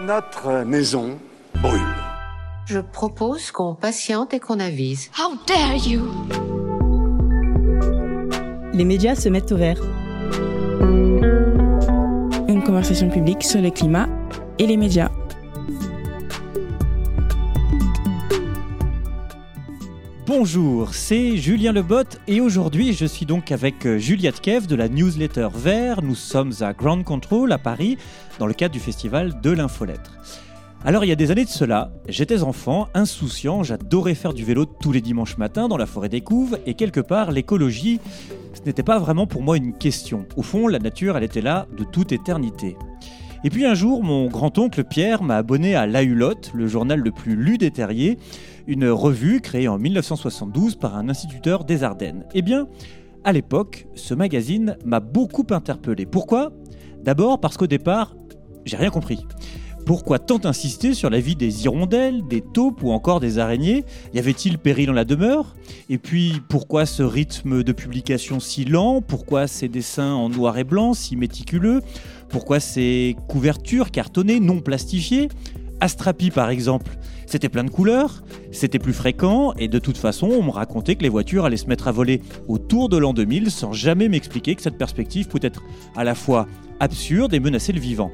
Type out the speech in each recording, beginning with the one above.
Notre maison brûle. Je propose qu'on patiente et qu'on avise. How dare you Les médias se mettent au vert. Une conversation publique sur le climat et les médias. Bonjour, c'est Julien Lebotte et aujourd'hui je suis donc avec euh, Juliette Kev de la newsletter Vert. Nous sommes à Ground Control à Paris dans le cadre du festival de l'infolettre. Alors il y a des années de cela, j'étais enfant, insouciant, j'adorais faire du vélo tous les dimanches matins dans la forêt des Couves et quelque part l'écologie, ce n'était pas vraiment pour moi une question. Au fond, la nature, elle était là de toute éternité. Et puis un jour, mon grand-oncle Pierre m'a abonné à La Hulotte, le journal le plus lu des terriers, une revue créée en 1972 par un instituteur des Ardennes. Eh bien, à l'époque, ce magazine m'a beaucoup interpellé. Pourquoi? D'abord parce qu'au départ, j'ai rien compris. Pourquoi tant insister sur la vie des hirondelles, des taupes ou encore des araignées? Y avait-il péril en la demeure? Et puis, pourquoi ce rythme de publication si lent? Pourquoi ces dessins en noir et blanc si méticuleux? Pourquoi ces couvertures cartonnées non plastifiées? Astrapi par exemple, c'était plein de couleurs, c'était plus fréquent et de toute façon on me racontait que les voitures allaient se mettre à voler autour de l'an 2000 sans jamais m'expliquer que cette perspective pouvait être à la fois absurde et menacer le vivant.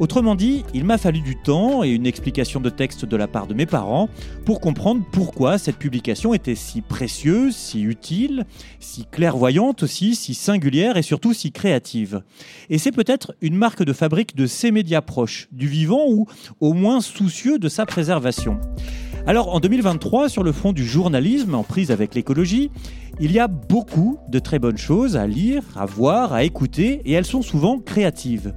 Autrement dit, il m'a fallu du temps et une explication de texte de la part de mes parents pour comprendre pourquoi cette publication était si précieuse, si utile, si clairvoyante aussi, si singulière et surtout si créative. Et c'est peut-être une marque de fabrique de ces médias proches du vivant ou au moins soucieux de sa préservation. Alors en 2023, sur le front du journalisme en prise avec l'écologie, il y a beaucoup de très bonnes choses à lire, à voir, à écouter, et elles sont souvent créatives.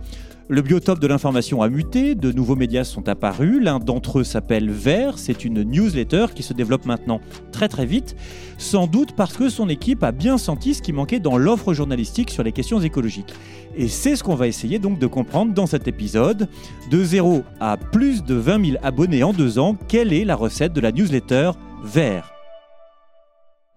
Le biotope de l'information a muté, de nouveaux médias sont apparus, l'un d'entre eux s'appelle Vert, c'est une newsletter qui se développe maintenant très très vite, sans doute parce que son équipe a bien senti ce qui manquait dans l'offre journalistique sur les questions écologiques. Et c'est ce qu'on va essayer donc de comprendre dans cet épisode. De 0 à plus de 20 000 abonnés en deux ans, quelle est la recette de la newsletter Vert?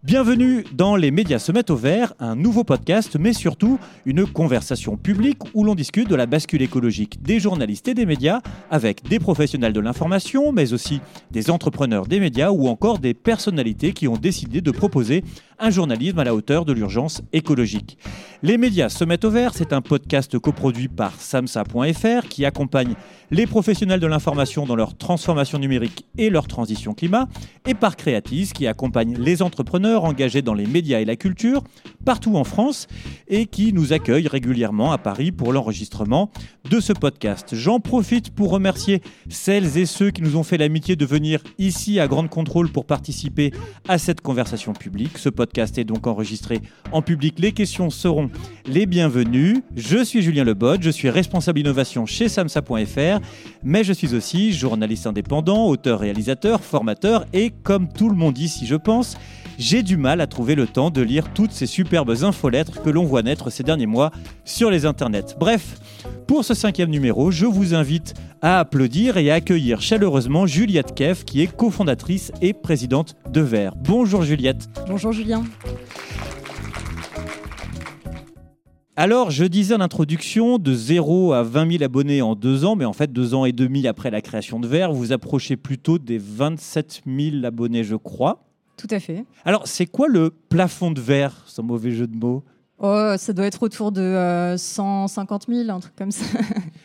Bienvenue dans Les médias se mettent au vert, un nouveau podcast, mais surtout une conversation publique où l'on discute de la bascule écologique des journalistes et des médias avec des professionnels de l'information, mais aussi des entrepreneurs des médias ou encore des personnalités qui ont décidé de proposer un journalisme à la hauteur de l'urgence écologique. Les médias se mettent au vert, c'est un podcast coproduit par samsa.fr qui accompagne les professionnels de l'information dans leur transformation numérique et leur transition climat, et par Creatis qui accompagne les entrepreneurs engagés dans les médias et la culture partout en France et qui nous accueille régulièrement à Paris pour l'enregistrement de ce podcast. J'en profite pour remercier celles et ceux qui nous ont fait l'amitié de venir ici à Grande Contrôle pour participer à cette conversation publique. Est donc enregistré en public. Les questions seront les bienvenues. Je suis Julien Lebot, je suis responsable innovation chez samsa.fr, mais je suis aussi journaliste indépendant, auteur, réalisateur, formateur et comme tout le monde ici je pense, j'ai du mal à trouver le temps de lire toutes ces superbes infolettres que l'on voit naître ces derniers mois sur les internets. Bref, pour ce cinquième numéro, je vous invite à applaudir et à accueillir chaleureusement Juliette Keff, qui est cofondatrice et présidente de Vert. Bonjour Juliette. Bonjour Julien. Alors, je disais en introduction, de 0 à 20 000 abonnés en deux ans, mais en fait, deux ans et demi après la création de Vert, vous approchez plutôt des 27 000 abonnés, je crois. Tout à fait. Alors, c'est quoi le plafond de verre, sans mauvais jeu de mots? Oh, ça doit être autour de euh, 150 000, un truc comme ça.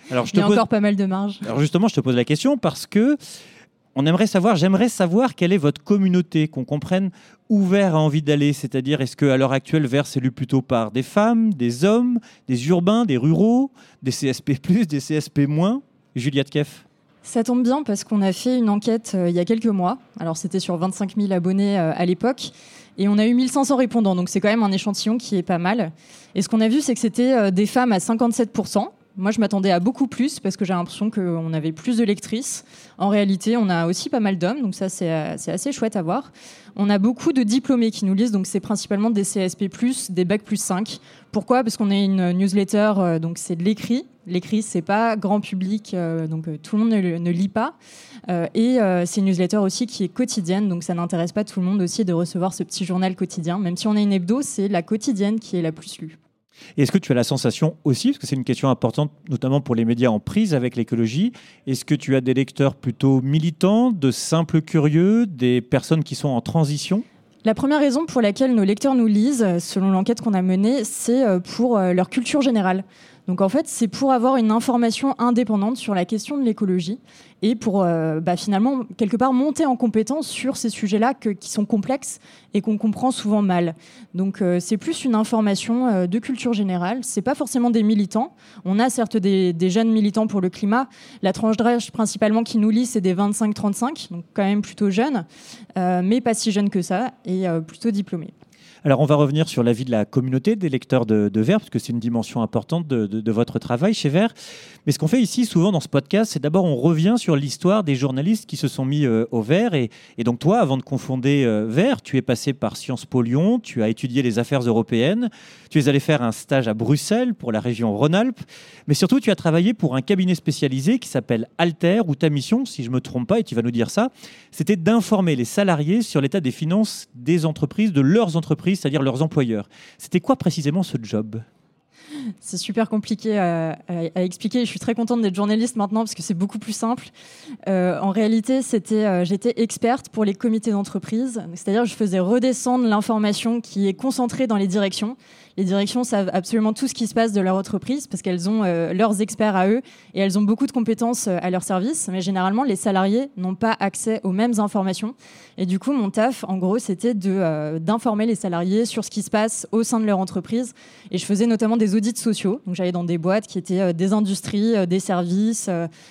Alors, je Il y a pose- encore pas mal de marge. Alors justement, je te pose la question parce que on aimerait savoir, j'aimerais savoir quelle est votre communauté, qu'on comprenne où Vert a envie d'aller. C'est-à-dire, est-ce qu'à l'heure actuelle, Vert c'est lu plutôt par des femmes, des hommes, des urbains, des ruraux, des CSP+, des CSP-. Juliette Keff Ça tombe bien parce qu'on a fait une enquête euh, il y a quelques mois. Alors c'était sur 25 000 abonnés euh, à l'époque. Et on a eu 1500 répondants. Donc c'est quand même un échantillon qui est pas mal. Et ce qu'on a vu, c'est que c'était euh, des femmes à 57%. Moi, je m'attendais à beaucoup plus parce que j'ai l'impression qu'on avait plus de lectrices. En réalité, on a aussi pas mal d'hommes, donc ça, c'est euh, assez chouette à voir. On a beaucoup de diplômés qui nous lisent, donc c'est principalement des CSP+, des Bac plus 5. Pourquoi? Parce qu'on est une newsletter, euh, donc c'est de l'écrit. L'écrit, c'est pas grand public, euh, donc tout le monde ne, ne lit pas. Et c'est une newsletter aussi qui est quotidienne, donc ça n'intéresse pas tout le monde aussi de recevoir ce petit journal quotidien. Même si on a une hebdo, c'est la quotidienne qui est la plus lue. Est-ce que tu as la sensation aussi, parce que c'est une question importante, notamment pour les médias en prise avec l'écologie, est-ce que tu as des lecteurs plutôt militants, de simples curieux, des personnes qui sont en transition? La première raison pour laquelle nos lecteurs nous lisent, selon l'enquête qu'on a menée, c'est euh, pour euh, leur culture générale. Donc en fait, c'est pour avoir une information indépendante sur la question de l'écologie et pour euh, bah, finalement quelque part monter en compétence sur ces sujets-là qui sont complexes et qu'on comprend souvent mal. Donc euh, c'est plus une information euh, de culture générale. C'est pas forcément des militants. On a certes des, des jeunes militants pour le climat. La tranche d'âge principalement qui nous lit, c'est des 25-35, donc quand même plutôt jeunes, mais pas si jeunes que ça et plutôt diplômés. Alors, on va revenir sur la vie de la communauté des lecteurs de, de Vert, parce que c'est une dimension importante de, votre travail chez Vert. Mais ce qu'on fait ici, souvent dans ce podcast, c'est d'abord on revient sur l'histoire des journalistes qui se sont mis euh, au Vert. Et, donc, toi, avant de confonder euh, Vert, tu es passé par Sciences Po Lyon, tu as étudié les affaires européennes, tu es allé faire un stage à Bruxelles pour la région Rhône-Alpes, mais surtout, tu as travaillé pour un cabinet spécialisé qui s'appelle Alter, où ta mission, si je ne me trompe pas, et tu vas nous dire ça, c'était d'informer les salariés sur l'état des finances des entreprises, de leurs entreprises c'est-à-dire leurs employeurs. C'était quoi précisément ce job? C'est super compliqué à, expliquer. Je suis très contente d'être journaliste maintenant parce que c'est beaucoup plus simple. Euh, en réalité, c'était, euh, j'étais experte pour les comités d'entreprise, c'est-à-dire je faisais redescendre l'information qui est concentrée dans les directions les directions savent absolument tout ce qui se passe de leur entreprise parce qu'elles ont euh, leurs experts à eux et elles ont beaucoup de compétences euh, à leur service. Mais généralement, les salariés n'ont pas accès aux mêmes informations. Et du coup, mon taf, en gros, c'était euh, d'informer les salariés sur ce qui se passe au sein de leur entreprise. Et je faisais notamment des audits sociaux. Donc, j'allais dans des boîtes qui étaient des industries, des services,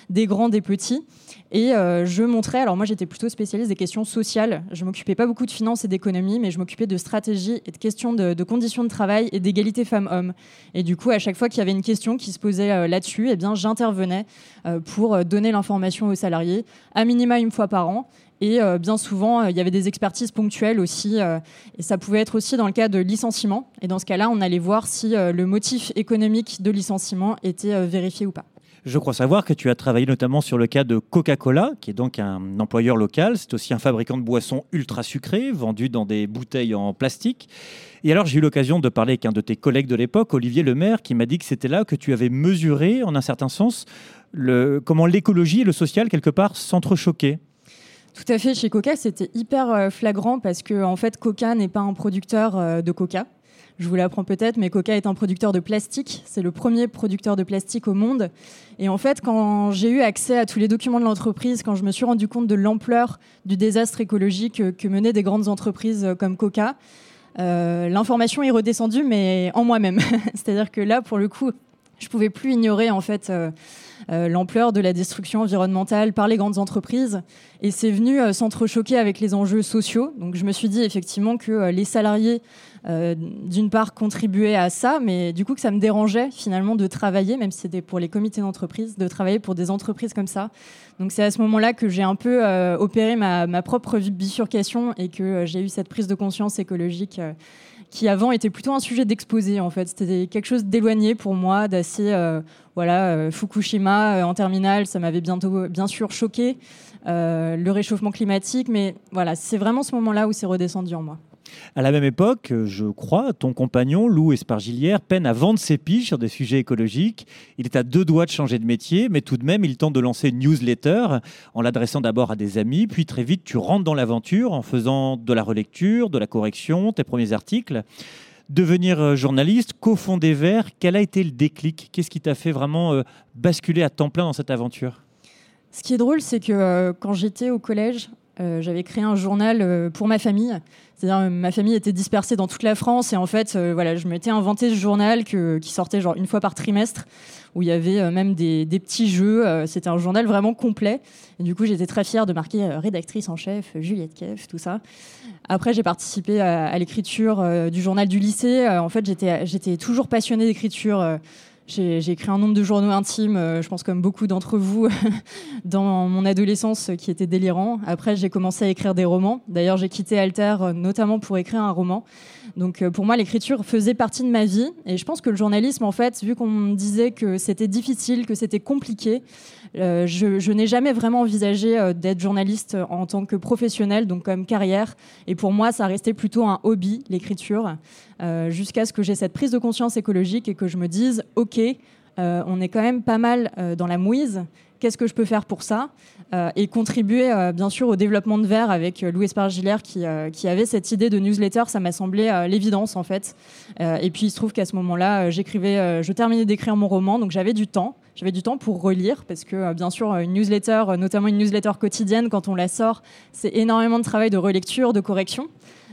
des grands, des petits. Et euh, je montrais, alors moi j'étais plutôt spécialiste des questions sociales. Je m'occupais pas beaucoup de finances et d'économie, mais je m'occupais de stratégie et de questions de, conditions de travail et d'égalité femmes-hommes. Et du coup, à chaque fois qu'il y avait une question qui se posait euh, là-dessus, eh bien j'intervenais euh, pour donner l'information aux salariés, à minima une fois par an. Et bien souvent, il y avait des expertises ponctuelles aussi. et ça pouvait être aussi dans le cas de licenciement. Et dans ce cas-là, on allait voir si le motif économique de licenciement était vérifié ou pas. Je crois savoir que tu as travaillé notamment sur le cas de Coca-Cola, qui est donc un employeur local. C'est aussi un fabricant de boissons ultra sucrées, vendues dans des bouteilles en plastique. Et alors, j'ai eu l'occasion de parler avec un de tes collègues de l'époque, Olivier Lemaire, qui m'a dit que c'était là que tu avais mesuré, en un certain sens, comment l'écologie et le social, quelque part, s'entrechoquaient. Tout à fait. Chez Coca, c'était hyper euh, flagrant parce que, en fait, Coca n'est pas un producteur euh, de Coca. Je vous l'apprends peut-être, mais Coca est un producteur de plastique. C'est le premier producteur de plastique au monde. Et en fait, quand j'ai eu accès à tous les documents de l'entreprise, quand je me suis rendu compte de l'ampleur du désastre écologique que menaient des grandes entreprises comme Coca, euh, l'information est redescendue, mais en moi-même. C'est-à-dire que là, pour le coup, je pouvais plus ignorer en fait euh, euh, l'ampleur de la destruction environnementale par les grandes entreprises. Et c'est venu s'entrechoquer avec les enjeux sociaux. Donc je me suis dit effectivement que les salariés euh, d'une part contribuer à ça, mais du coup que ça me dérangeait finalement de travailler, même si c'était pour les comités d'entreprise, de travailler pour des entreprises comme ça. Donc c'est à ce moment-là que j'ai un peu euh, opéré ma, ma, propre bifurcation et que euh, j'ai eu cette prise de conscience écologique qui avant était plutôt un sujet d'exposé en fait. C'était quelque chose d'éloigné pour moi, d'assez voilà Fukushima en terminale, ça m'avait bientôt bien sûr choqué le réchauffement climatique, mais voilà c'est vraiment ce moment-là où c'est redescendu en moi. À la même époque, je crois, ton compagnon, Lou Espargilière, peine à vendre ses piges sur des sujets écologiques. Il est à deux doigts de changer de métier, mais tout de même, il tente de lancer une newsletter en l'adressant d'abord à des amis, puis très vite, tu rentres dans l'aventure en faisant de la relecture, de la correction, tes premiers articles. Devenir euh, journaliste, cofonder Verts, quel a été le déclic? Qu'est-ce qui t'a fait vraiment euh, basculer à temps plein dans cette aventure? Ce qui est drôle, c'est que euh, quand j'étais au collège, j'avais créé un journal pour ma famille. C'est-à-dire, ma famille était dispersée dans toute la France et en fait, euh, voilà, je m'étais inventé ce journal qui sortait genre une fois par trimestre, où il y avait même des, petits jeux. C'était un journal vraiment complet. Et du coup, j'étais très fière de marquer rédactrice en chef, Juliette Keff, tout ça. Après, j'ai participé à, l'écriture du journal du lycée. en fait, j'étais toujours passionnée d'écriture. J'ai écrit un nombre de journaux intimes, euh, je pense comme beaucoup d'entre vous, dans mon adolescence qui était délirant. Après, j'ai commencé à écrire des romans. D'ailleurs, j'ai quitté Alter euh, notamment pour écrire un roman. Donc euh, pour moi, l'écriture faisait partie de ma vie. Et je pense que le journalisme, en fait, vu qu'on me disait que c'était difficile, que c'était compliqué, Euh, je, n'ai jamais vraiment envisagé euh, d'être journaliste en tant que professionnel, donc comme carrière. Et pour moi, ça restait plutôt un hobby, l'écriture, euh, jusqu'à ce que j'ai cette prise de conscience écologique et que je me dise, OK, euh, on est quand même pas mal euh, dans la mouise. Qu'est-ce que je peux faire pour ça Euh, Et contribuer, euh, bien sûr, au développement de Vert avec euh, Louis Espargilière qui, euh, qui avait cette idée de newsletter. Ça m'a semblé euh, l'évidence, en fait. Euh, et puis, il se trouve qu'à ce moment-là, euh, j'écrivais, euh, je terminais d'écrire mon roman, donc j'avais du temps. J'avais du temps pour relire parce que, euh, bien sûr, une newsletter, euh, notamment une newsletter quotidienne, quand on la sort, c'est énormément de travail de relecture, de correction.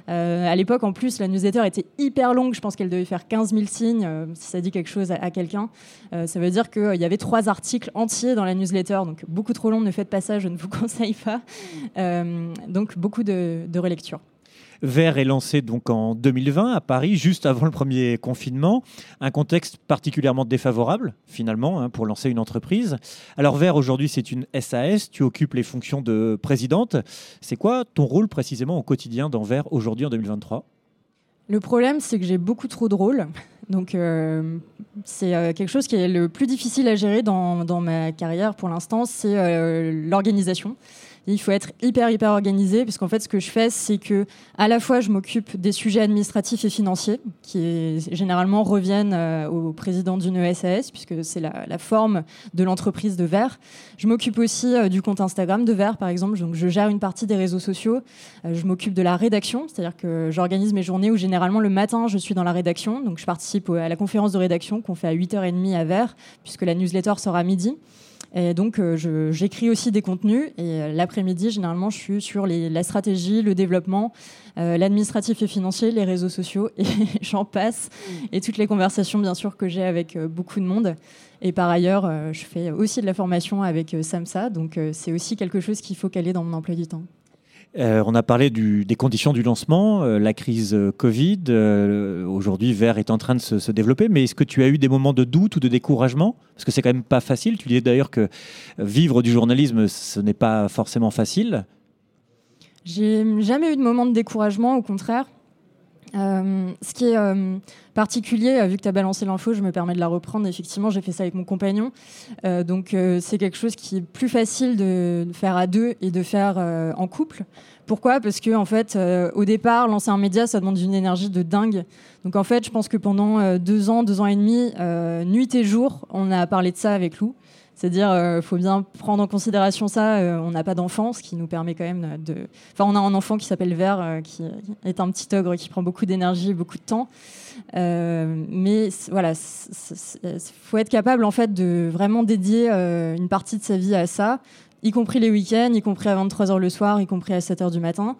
Euh, à l'époque, en plus, la newsletter était hyper longue. Je pense qu'elle devait faire 15 000 signes, euh, si ça dit quelque chose à, quelqu'un. Euh, ça veut dire qu'il y avait trois articles entiers dans la newsletter, donc beaucoup trop long. Ne faites pas ça, je ne vous conseille pas. Euh, donc beaucoup de relecture. Vert est lancé donc en 2020 à Paris, juste avant le premier confinement. Un contexte particulièrement défavorable, finalement, hein, pour lancer une entreprise. Alors, Vert, aujourd'hui, c'est une SAS. Tu occupes les fonctions de présidente. C'est quoi ton rôle précisément au quotidien dans Vert aujourd'hui en 2023 Le problème, c'est que j'ai beaucoup trop de rôles. Donc, euh, c'est euh, quelque chose qui est le plus difficile à gérer dans, dans ma carrière pour l'instant, c'est euh, l'organisation. Il faut être hyper, hyper organisé, puisqu'en fait, ce que je fais, c'est que à la fois, je m'occupe des sujets administratifs et financiers, qui généralement reviennent euh, au président d'une SAS, puisque c'est la, forme de l'entreprise de Vert. Je m'occupe aussi euh, du compte Instagram de Vert, par exemple. Donc, je gère une partie des réseaux sociaux. Euh, je m'occupe de la rédaction, c'est-à-dire que j'organise mes journées où généralement le matin, je suis dans la rédaction. Donc, je participe à la conférence de rédaction qu'on fait à 8h30 à Vert, puisque la newsletter sort à midi. Et donc, euh, j'écris aussi des contenus. Et euh, l'après-midi, généralement, je suis sur les- la stratégie, le développement, euh, l'administratif et financier, les réseaux sociaux, et j'en passe. Et toutes les conversations, bien sûr, que j'ai avec beaucoup de monde. Et par ailleurs, je fais aussi de la formation avec SAMSA. Donc, c'est aussi quelque chose qu'il faut caler dans mon emploi du temps. Euh, on a parlé des conditions du lancement, euh, la crise euh, Covid. Aujourd'hui, Vert est en train de se, se développer, mais est-ce que tu as eu des moments de doute ou de découragement? Parce que c'est quand même pas facile. Tu disais d'ailleurs que vivre du journalisme, ce n'est pas forcément facile. J'ai jamais eu de moment de découragement, au contraire. Euh, ce qui est euh, particulier, euh, vu que tu as balancé l'info, je me permets de la reprendre. Effectivement, j'ai fait ça avec mon compagnon. Donc, c'est quelque chose qui est plus facile de, faire à deux et de faire en couple. Pourquoi? Parce que, en fait, au départ, lancer un média, ça demande une énergie de dingue. Donc, en fait, je pense que pendant deux ans, deux ans et demi, nuit et jour, on a parlé de ça avec Lou. C'est-à-dire, il faut bien prendre en considération ça. euh, on n'a pas d'enfant, ce qui nous permet quand même de. Enfin, on a un enfant qui s'appelle Vert, euh, qui est un petit ogre qui prend beaucoup d'énergie beaucoup de temps. Euh, mais voilà, il faut être capable en fait de vraiment dédier euh, une partie de sa vie à ça, y compris les week-ends, y compris à 23h le soir, y compris à 7h du matin.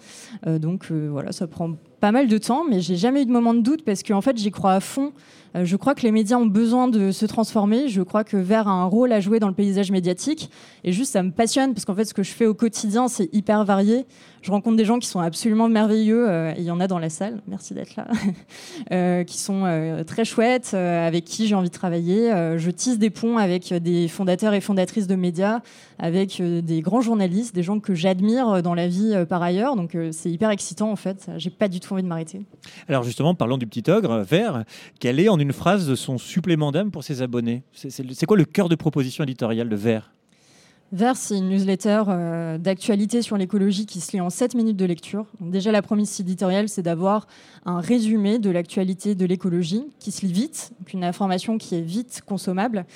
Euh, donc euh, voilà, ça prend pas mal de temps, mais j'ai jamais eu de moment de doute parce qu'en fait, j'y crois à fond. Euh, je crois que les médias ont besoin de se transformer. Je crois que Vert a un rôle à jouer dans le paysage médiatique. Et juste, ça me passionne parce qu'en fait, ce que je fais au quotidien, c'est hyper varié. Je rencontre des gens qui sont absolument merveilleux. euh, il y en a dans la salle. Merci d'être là. euh, qui sont très chouettes, avec qui j'ai envie de travailler. Je tisse des ponts avec des fondateurs et fondatrices de médias, avec des grands journalistes, des gens que j'admire dans la vie par ailleurs. Donc, c'est hyper excitant en fait. J'ai pas du tout envie de m'arrêter. Alors justement, parlons du petit ogre, Vert. Quel est en une phrase son supplément d'âme pour ses abonnés? C'est quoi le cœur de proposition éditoriale de Vert? Vert, c'est une newsletter euh, d'actualité sur l'écologie qui se lit en 7 minutes de lecture. Donc déjà, la promesse éditoriale, c'est d'avoir un résumé de l'actualité de l'écologie qui se lit vite, une information qui est vite consommable,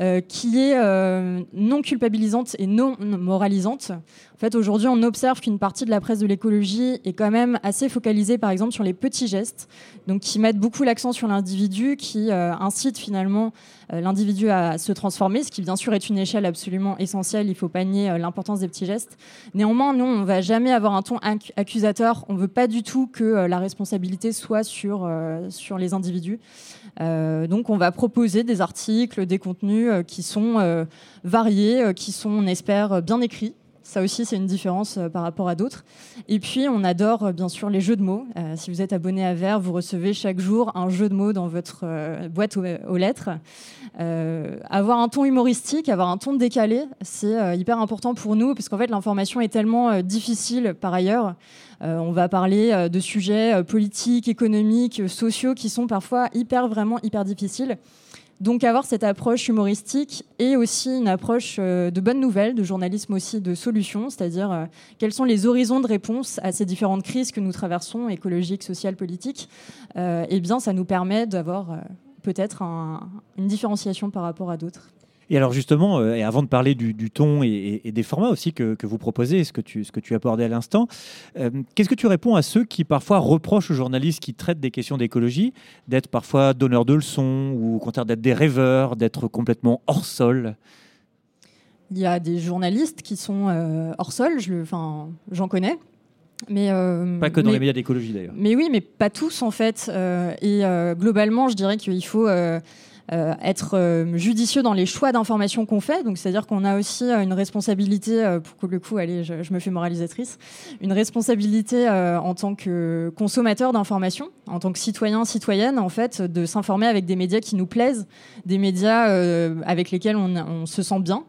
euh, qui est euh, non culpabilisante et non moralisante. En fait, aujourd'hui, on observe qu'une partie de la presse de l'écologie est quand même assez focalisée, par exemple, sur les petits gestes, donc qui mettent beaucoup l'accent sur l'individu, qui euh, incitent finalement euh, l'individu à se transformer, ce qui bien sûr est une échelle absolument essentielle. Il ne faut pas nier l'importance des petits gestes. Néanmoins, nous, on va jamais avoir un ton ac- accusateur. On veut pas du tout que la responsabilité soit sur euh, sur les individus. Euh, donc, on va proposer des articles, des contenus euh, qui sont variés, qui sont, on espère, bien écrits. Ça aussi, c'est une différence par rapport à d'autres. Et puis, on adore bien sûr les jeux de mots. Si vous êtes abonné à Vert, vous recevez chaque jour un jeu de mots dans votre boîte aux, lettres. Avoir un ton humoristique, avoir un ton décalé, c'est hyper important pour nous parce qu'en fait, l'information est tellement difficile par ailleurs. Euh, on va parler euh, de sujets euh, politiques, économiques, sociaux qui sont parfois hyper, vraiment hyper difficiles. Donc avoir cette approche humoristique et aussi une approche de bonnes nouvelles, de journalisme aussi de solutions, c'est-à-dire quels sont les horizons de réponse à ces différentes crises que nous traversons, écologiques, sociales, politiques, eh bien ça nous permet d'avoir peut-être une différenciation par rapport à d'autres. Et alors justement, euh, et avant de parler du, ton et, des formats aussi que, vous proposez, ce que tu, ce que tu abordé à l'instant, euh, qu'est-ce que tu réponds à ceux qui parfois reprochent aux journalistes qui traitent des questions d'écologie d'être parfois donneurs de leçons ou au contraire d'être des rêveurs, d'être complètement hors sol? Il y a des journalistes qui sont euh, hors sol, j'en connais. Mais pas que dans les médias d'écologie d'ailleurs. Mais oui, mais pas tous en fait. et globalement, je dirais qu'il faut être euh, judicieux dans les choix d'informations qu'on fait. Donc, c'est-à-dire qu'on a aussi euh, une responsabilité, pour le coup, allez, je, me fais moralisatrice, une responsabilité en tant que consommateur d'informations, en tant que citoyen, citoyenne, en fait, de s'informer avec des médias qui nous plaisent, des médias avec lesquels on se sent bien.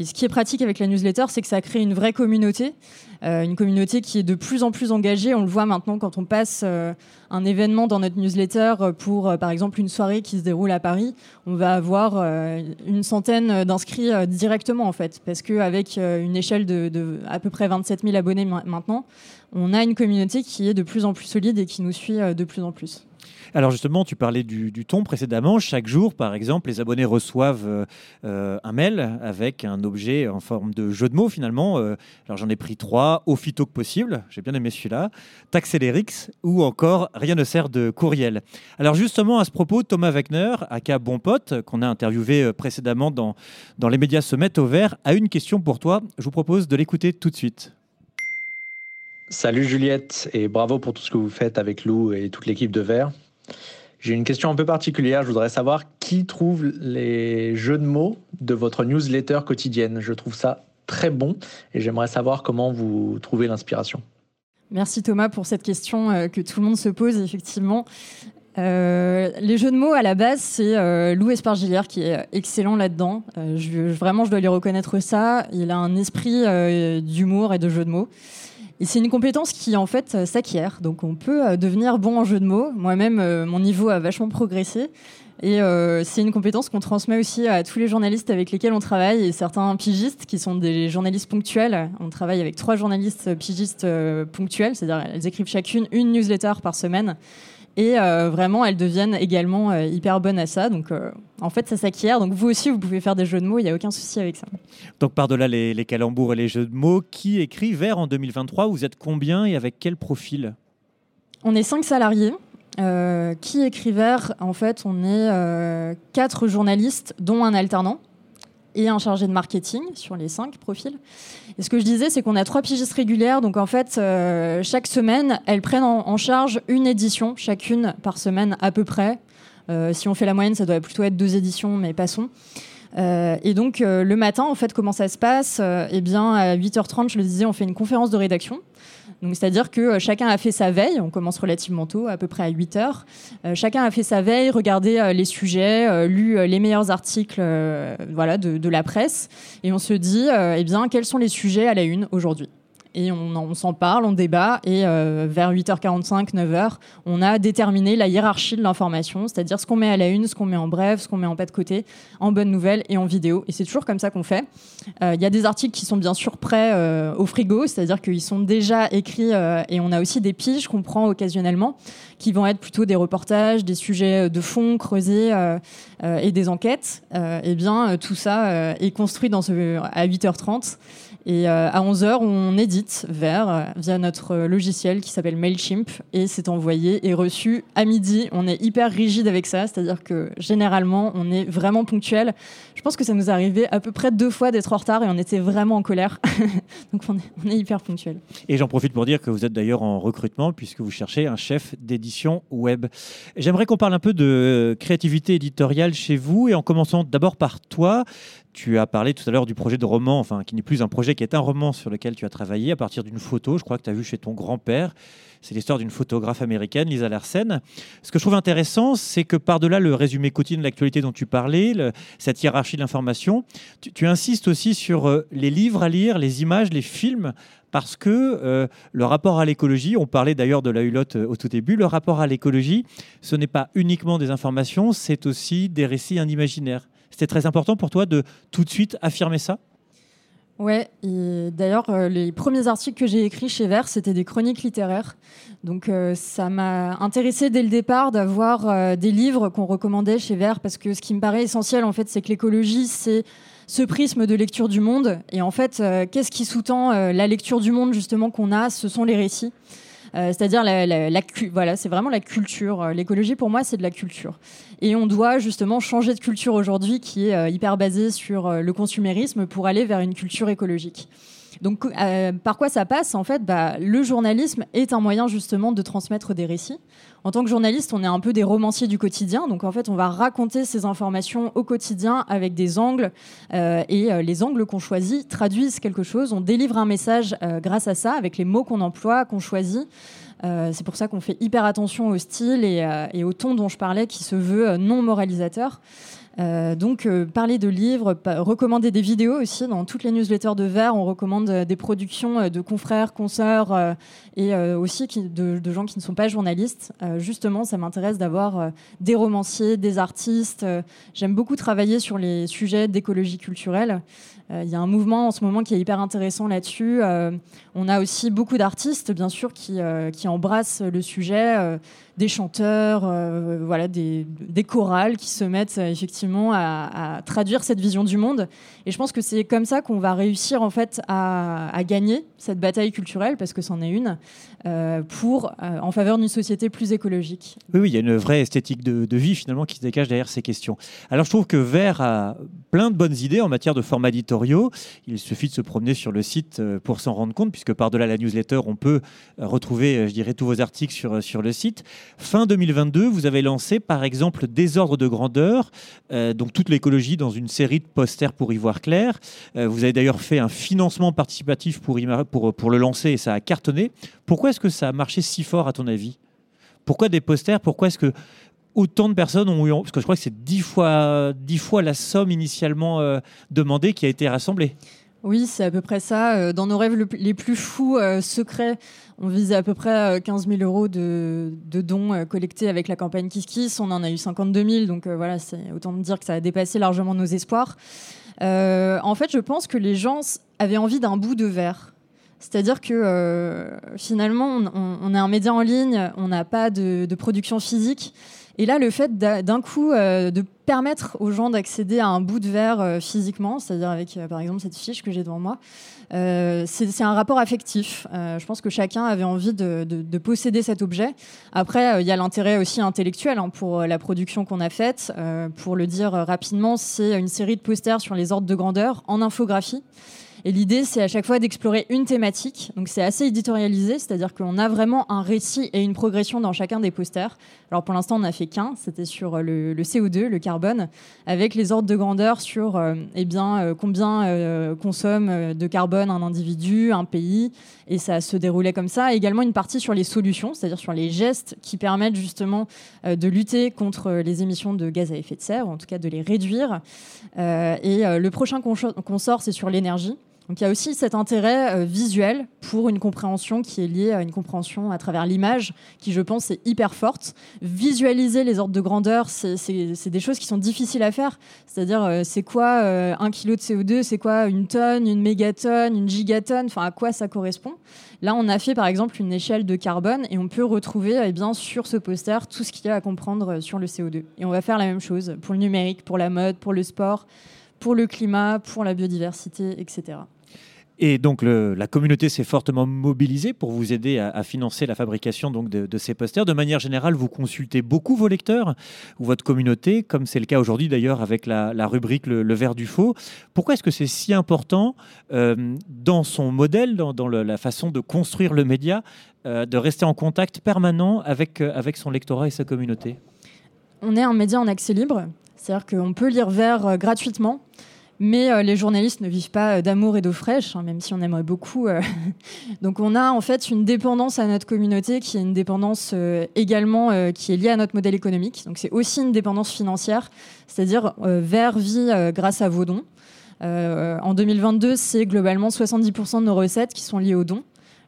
Et ce qui est pratique avec la newsletter, c'est que ça crée une vraie communauté, euh, une communauté qui est de plus en plus engagée. On le voit maintenant quand on passe euh, un événement dans notre newsletter pour, euh, par exemple, une soirée qui se déroule à Paris. On va avoir une centaine d'inscrits directement, en fait, parce qu'avec une échelle de, de, à peu près 27 000 abonnés maintenant, on a une communauté qui est de plus en plus solide et qui nous suit de plus en plus. Alors justement, tu parlais du, ton précédemment. Chaque jour, par exemple, les abonnés reçoivent euh, euh, un mail avec un objet en forme de jeu de mots finalement. Euh, alors j'en ai pris trois, au phyto que possible, j'ai bien aimé celui-là, Taxelérix ou encore Rien ne sert de courriel. Alors justement, à ce propos, Thomas Wagner, aka Bon Pote, qu'on a interviewé précédemment dans, dans les médias se mettent au vert, a une question pour toi. Je vous propose de l'écouter tout de suite. Salut Juliette et bravo pour tout ce que vous faites avec Lou et toute l'équipe de Vert. J'ai une question un peu particulière. Je voudrais savoir qui trouve les jeux de mots de votre newsletter quotidienne. Je trouve ça très bon et j'aimerais savoir comment vous trouvez l'inspiration. Merci Thomas pour cette question euh, que tout le monde se pose effectivement. Euh, les jeux de mots à la base, c'est euh, Lou Espargilière qui est excellent là-dedans. vraiment, je dois lui reconnaître ça. Il a un esprit d'humour et de jeux de mots. Et c'est une compétence qui en fait euh, s'acquiert. Donc on peut euh, devenir bon en jeu de mots. Moi-même, euh, mon niveau a vachement progressé. Et c'est une compétence qu'on transmet aussi à tous les journalistes avec lesquels on travaille et certains pigistes qui sont des journalistes ponctuels. On travaille avec trois journalistes pigistes ponctuels, c'est-à-dire elles écrivent chacune une newsletter par semaine. Et euh, vraiment, elles deviennent également euh, hyper bonnes à ça. Donc, euh, en fait, ça s'acquiert. Donc, vous aussi, vous pouvez faire des jeux de mots. Il n'y a aucun souci avec ça. Donc, par-delà les, les, calembours et les jeux de mots, qui écrit Vert en 2023 Vous êtes combien et avec quel profil? On est cinq salariés. qui écrit Vert? En fait, on est quatre journalistes, dont un alternant et un chargé de marketing sur les cinq profils. Et ce que je disais, c'est qu'on a trois pigistes régulières. Donc en fait, euh, chaque semaine, elles prennent en, charge une édition, chacune par semaine à peu près. Euh, si on fait la moyenne, ça doit plutôt être deux éditions, mais passons. Euh, et donc le matin, en fait, comment ça se passe? Eh bien, à 8h30, je le disais, on fait une conférence de rédaction c'est-à-dire que euh, chacun a fait sa veille, on commence relativement tôt, à peu près à 8 heures. Euh, chacun a fait sa veille, regardé euh, les sujets, lu les meilleurs articles voilà, de, la presse, et on se dit, eh bien, quels sont les sujets à la une aujourd'hui? Et on, s'en parle, on débat, et euh, vers 8h45, 9h, on a déterminé la hiérarchie de l'information, c'est-à-dire ce qu'on met à la une, ce qu'on met en bref, ce qu'on met en pas de côté, en bonne nouvelle et en vidéo. Et c'est toujours comme ça qu'on fait. Euh, il y a des articles qui sont bien sûr prêts euh, au frigo, c'est-à-dire qu'ils sont déjà écrits, et on a aussi des piges qu'on prend occasionnellement, qui vont être plutôt des reportages, des sujets de fond creusés et des enquêtes. eh bien, tout ça est construit dans ce, à 8h30. Et euh, à 11h, on édite vers euh, via notre logiciel qui s'appelle Mailchimp et c'est envoyé et reçu à midi. On est hyper rigide avec ça, c'est-à-dire que généralement, on est vraiment ponctuel. Je pense que ça nous arrivait à peu près deux fois d'être en retard et on était vraiment en colère. Donc on est, hyper ponctuel. Et j'en profite pour dire que vous êtes d'ailleurs en recrutement puisque vous cherchez un chef d'édition web. J'aimerais qu'on parle un peu de créativité éditoriale chez vous et en commençant d'abord par toi. Tu as parlé tout à l'heure du projet de roman, enfin qui n'est plus un projet, qui est un roman sur lequel tu as travaillé à partir d'une photo, je crois que tu as vu chez ton grand-père. C'est l'histoire d'une photographe américaine, Lisa Larsen. Ce que je trouve intéressant, c'est que par-delà le résumé quotidien de l'actualité dont tu parlais, cette hiérarchie de l'information, tu, insistes aussi sur euh, les livres à lire, les images, les films, parce que euh, le rapport à l'écologie, on parlait d'ailleurs de la hulotte euh, au tout début, le rapport à l'écologie, ce n'est pas uniquement des informations, c'est aussi des récits, un imaginaire. C'était très important pour toi de tout de suite affirmer ça? Ouais, et d'ailleurs, euh, les premiers articles que j'ai écrits chez Vert, c'était des chroniques littéraires. Donc, euh, ça m'a intéressé dès le départ d'avoir euh, des livres qu'on recommandait chez Vert, parce que ce qui me paraît essentiel, en fait, c'est que l'écologie, c'est ce prisme de lecture du monde. Et en fait, qu'est-ce qui sous-tend la lecture du monde, justement, qu'on a? Ce sont les récits. Euh, C'est-à-dire, la, la- la voilà, c'est vraiment la culture. Euh, L'écologie, pour moi, c'est de la culture. Et on doit justement changer de culture aujourd'hui qui est euh, hyper basée sur le consumérisme pour aller vers une culture écologique. Donc, euh, par quoi ça passe? En fait, bah, le journalisme est un moyen justement de transmettre des récits. En tant que journaliste, on est un peu des romanciers du quotidien. Donc, en fait, on va raconter ces informations au quotidien avec des angles. euh, et euh, les angles qu'on choisit traduisent quelque chose. On délivre un message grâce à ça, avec les mots qu'on emploie, qu'on choisit. C'est pour ça qu'on fait hyper attention au style et, au ton dont je parlais, qui se veut non moralisateur. Euh, donc, euh, parler de livres, recommander des vidéos aussi. Dans toutes les newsletters de Vert, on recommande euh, des productions de confrères, consoeurs et aussi de, gens qui ne sont pas journalistes. Justement, ça m'intéresse d'avoir des romanciers, des artistes. J'aime beaucoup travailler sur les sujets d'écologie culturelle. Il y a un mouvement en ce moment qui est hyper intéressant là-dessus. On a aussi beaucoup d'artistes, bien sûr, qui embrassent le sujet. Des chanteurs, euh, voilà, des, chorales qui se mettent euh, effectivement à, traduire cette vision du monde. Et je pense que c'est comme ça qu'on va réussir en fait à gagner cette bataille culturelle, parce que c'en est une, euh, pour euh, en faveur d'une société plus écologique. Oui, il y a une vraie esthétique de, vie finalement qui se dégage derrière ces questions. Alors je trouve que Vert a plein de bonnes idées en matière de formats éditoriaux. Il suffit de se promener sur le site euh, pour s'en rendre compte, puisque par-delà la newsletter, on peut retrouver, je dirais, tous vos articles sur, sur le site. Fin 2022, vous avez lancé par exemple Désordre de grandeur, donc toute l'écologie dans une série de posters pour y voir clair. Vous avez d'ailleurs fait un financement participatif pour, y pour, le lancer et ça a cartonné. Pourquoi est-ce que ça a marché si fort à ton avis? Pourquoi des posters? Pourquoi est-ce que autant de personnes ont eu... Parce que je crois que c'est dix fois, dix fois la somme initialement euh, demandée qui a été rassemblée. Oui, c'est à peu près ça. Euh, Dans nos rêves le- les plus fous, euh, secrets, on visait à peu près euh, 15 000 euros de, dons collectés avec la campagne Kiss Kiss. On en a eu 52 000, donc voilà, c'est autant dire que ça a dépassé largement nos espoirs. En fait, je pense que les gens avaient envie d'un bout de verre. C'est-à-dire que euh, finalement, on, on- est un média en ligne, on n'a pas de, production physique. Et là, le fait d'un coup euh, de permettre aux gens d'accéder à un bout de verre euh, physiquement, c'est-à-dire avec, par exemple, cette fiche que j'ai devant moi, c'est un rapport affectif. Je pense que chacun avait envie de, de- de posséder cet objet. Après, il y a l'intérêt aussi intellectuel hein, pour la production qu'on a faite. Pour le dire rapidement, c'est une série de posters sur les ordres de grandeur en infographie. Et l'idée, c'est à chaque fois d'explorer une thématique. Donc c'est assez éditorialisé, c'est-à-dire qu'on a vraiment un récit et une progression dans chacun des posters. Alors pour l'instant, on n'a fait qu'un, c'était sur euh, le, le CO2, le carbone, avec les ordres de grandeur sur euh, eh bien, euh, combien consomme de carbone un individu, un pays. Et ça se déroulait comme ça. Et également une partie sur les solutions, c'est-à-dire sur les gestes qui permettent justement de lutter contre les émissions de gaz à effet de serre, ou en tout cas de les réduire. Et le prochain qu'on cho- qu'on sort, c'est sur l'énergie. Donc il y a aussi cet intérêt euh, visuel pour une compréhension qui est liée à une compréhension à travers l'image, qui je pense est hyper forte. Visualiser les ordres de grandeur, c'est- des choses qui sont difficiles à faire. C'est-à-dire, euh, c'est quoi euh, un kilo de CO2, c'est quoi une tonne, une mégatonne, une gigatonne, enfin à quoi ça correspond? Là, on a fait par exemple une échelle de carbone et on peut retrouver eh bien, sur ce poster tout ce qu'il y a à comprendre sur le CO2. Et on va faire la même chose pour le numérique, pour la mode, pour le sport, pour le climat, pour la biodiversité, etc. Et donc la communauté s'est fortement mobilisée pour vous aider à, financer la fabrication donc de, ces posters. De manière générale, vous consultez beaucoup vos lecteurs ou votre communauté, comme c'est le cas aujourd'hui d'ailleurs avec la, rubrique le, le verre du faux. Pourquoi est-ce que c'est si important euh, dans son modèle, dans, la façon de construire le média, euh, de rester en contact permanent avec, euh, avec son lectorat et sa communauté? On est un média en accès libre, c'est-à-dire qu'on peut lire Vert gratuitement. Mais euh, les journalistes ne vivent pas euh, d'amour et d'eau fraîche, hein, même si on aimerait beaucoup. euh. Donc on a en fait une dépendance à notre communauté qui est une dépendance également qui est liée à notre modèle économique. Donc c'est aussi une dépendance financière, c'est-à-dire vers vie euh, grâce à vos dons. En 2022, c'est globalement 70% de nos recettes qui sont liées aux dons.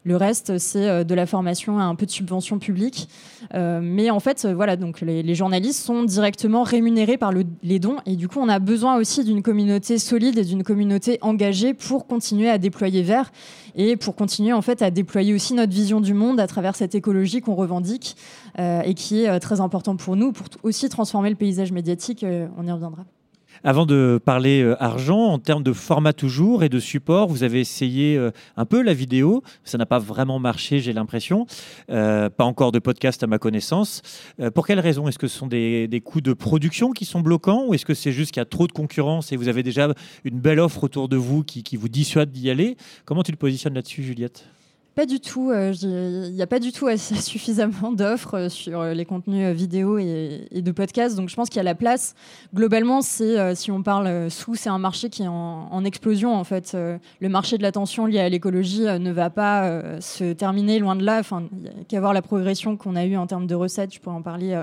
Le reste, c'est euh, de la formation et un peu de subvention publique. Euh, mais en fait, euh, voilà, donc les, journalistes sont directement rémunérés par le- les dons. Et du coup, on a besoin aussi d'une communauté solide et d'une communauté engagée pour continuer à déployer Vert et pour continuer en fait à déployer aussi notre vision du monde à travers cette écologie qu'on revendique et qui est très important pour nous, pour aussi transformer le paysage médiatique. on y reviendra. Avant de parler euh, argent, en termes de format toujours et de support, vous avez essayé euh, un peu la vidéo. Ça n'a pas vraiment marché, j'ai l'impression. Euh, pas encore de podcast à ma connaissance. Pour quelles raisons Est-ce que ce sont des, des coûts de production qui sont bloquants ou est-ce que c'est juste qu'il y a trop de concurrence et vous avez déjà une belle offre autour de vous qui, qui vous dissuade d'y aller? Comment tu le positionnes là-dessus, Juliette? Pas du tout. euh, Il n'y a pas du tout suffisamment d'offres euh, sur euh, les contenus vidéo et, de podcasts. Donc je pense qu'il y a la place. Globalement, si on parle sous, c'est un marché qui est en, explosion en fait. Le marché de l'attention lié à l'écologie ne va pas se terminer loin de là. Enfin, qu'à voir la progression qu'on a eue en termes de recettes. Je pourrais en parler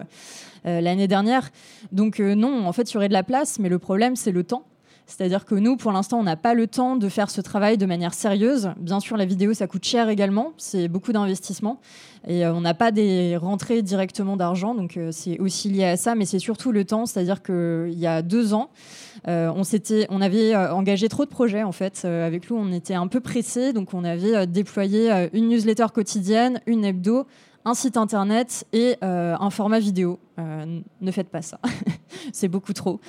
l'année dernière. Donc non, en fait, il y aurait de la place, mais le problème c'est le temps. C'est-à-dire que nous, pour l'instant, on n'a pas le temps de faire ce travail de manière sérieuse. Bien sûr, la vidéo, ça coûte cher également. C'est beaucoup d'investissement. Et euh, on n'a pas des rentrées directement d'argent. Donc, euh, c'est aussi lié à ça. Mais c'est surtout le temps. C'est-à-dire qu'il y a deux ans, euh, on, s'était, on avait engagé trop de projets, en fait. Avec nous, on était un peu pressés. Donc, on avait déployé une newsletter quotidienne, une hebdo, un site internet et euh, un format vidéo. Euh, ne faites pas ça. c'est beaucoup trop.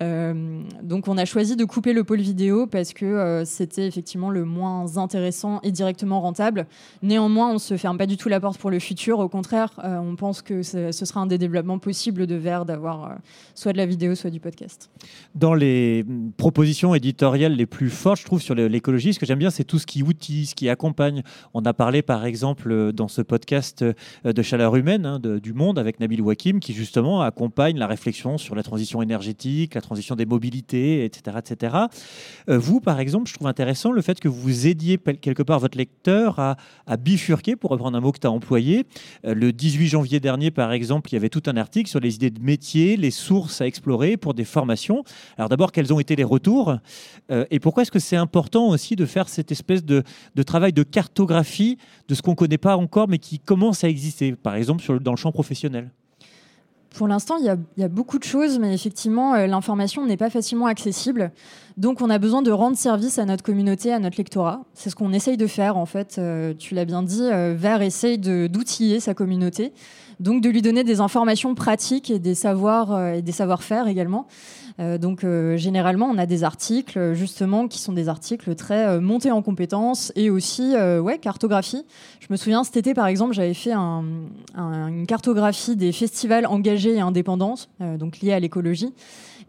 Euh, donc on a choisi de couper le pôle vidéo parce que c'était effectivement le moins intéressant et directement rentable. Néanmoins, on ne se ferme pas du tout la porte pour le futur. Au contraire, on pense que ce sera un des développements possibles de Vert d'avoir soit de la vidéo, soit du podcast. Dans les mm, propositions éditoriales les plus fortes, je trouve, sur l'écologie, ce que j'aime bien, c'est tout ce qui outille, ce qui accompagne. On a parlé, par exemple, dans ce podcast de Chaleur Humaine hein, du Monde avec Nabil Wakim, qui justement accompagne la réflexion sur la transition énergétique, la transition des mobilités, etc. etc. Euh, vous, par exemple, je trouve intéressant le fait que vous aidiez quelque part votre lecteur à, bifurquer, pour reprendre un mot que tu as employé. Euh, le 18 janvier dernier, par exemple, il y avait tout un article sur les idées de métier, les sources à explorer pour des formations. Alors d'abord, quels ont été les retours? Euh, Et pourquoi est-ce que c'est important aussi de faire cette espèce de, de travail de cartographie de ce qu'on ne connaît pas encore, mais qui commence à exister, par exemple dans le champ professionnel Pour l'instant, il y, a- beaucoup de choses, mais effectivement, euh, l'information n'est pas facilement accessible. Donc, on a besoin de rendre service à notre communauté, à notre lectorat. C'est ce qu'on essaye de faire, en fait. Euh, tu l'as bien dit, euh, Vert essaye d'outiller sa communauté, donc de lui donner des informations pratiques et des savoirs euh, et des savoir-faire également. Euh, donc, euh, généralement, on a des articles, justement, qui sont des articles très euh, montés en compétences et aussi, ouais, cartographie. Je me souviens, cet été, par exemple, j'avais fait un- un- une cartographie des festivals engagés et indépendants, donc liés à l'écologie.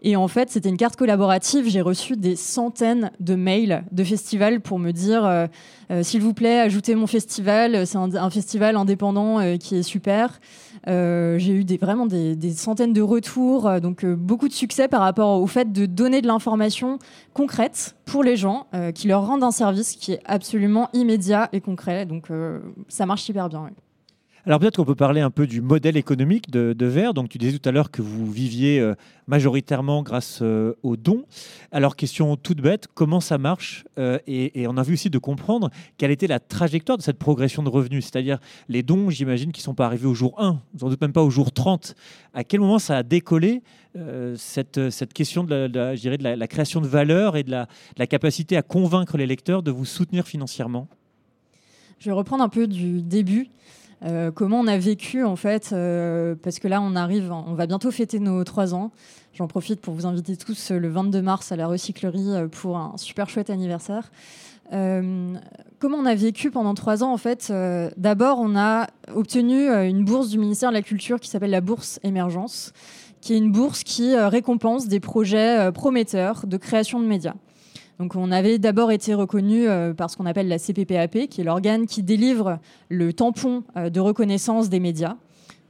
Et en fait, c'était une carte collaborative. J'ai reçu des centaines de mails de festivals pour me dire, euh, euh, s'il vous plaît, ajoutez mon festival. C'est un, festival indépendant euh, qui est super. J'ai eu vraiment des, centaines de retours, donc beaucoup de succès par rapport au fait de donner de l'information concrète pour les gens, qui leur rendent un service qui est absolument immédiat et concret. Donc ça marche hyper bien. Alors peut-être qu'on peut parler un peu du modèle économique de, de Vert. Donc tu disais tout à l'heure que vous viviez euh, majoritairement grâce euh, aux dons. Alors question toute bête, comment ça marche Euh, et, on a vu aussi de comprendre quelle était la trajectoire de cette progression de revenus. C'est-à-dire les dons, j'imagine, qui ne sont pas arrivés au jour 1, sans doute même pas au jour 30. À quel moment ça a décollé cette, question de, la, création de valeur et de de la capacité à convaincre les lecteurs de vous soutenir financièrement? Je vais reprendre un peu du début. Euh, comment on a vécu en fait, euh, parce que là on arrive, on va bientôt fêter nos trois ans. J'en profite pour vous inviter tous euh, le 22 mars à la recyclerie pour un super chouette anniversaire. Comment on a vécu pendant trois ans en fait D'abord, on a obtenu une bourse du ministère de la Culture qui s'appelle la bourse Émergence, qui est une bourse qui récompense des projets prometteurs de création de médias. Donc on avait d'abord été reconnu euh, par ce qu'on appelle la CPPAP, qui est l'organe qui délivre le tampon euh, de reconnaissance des médias.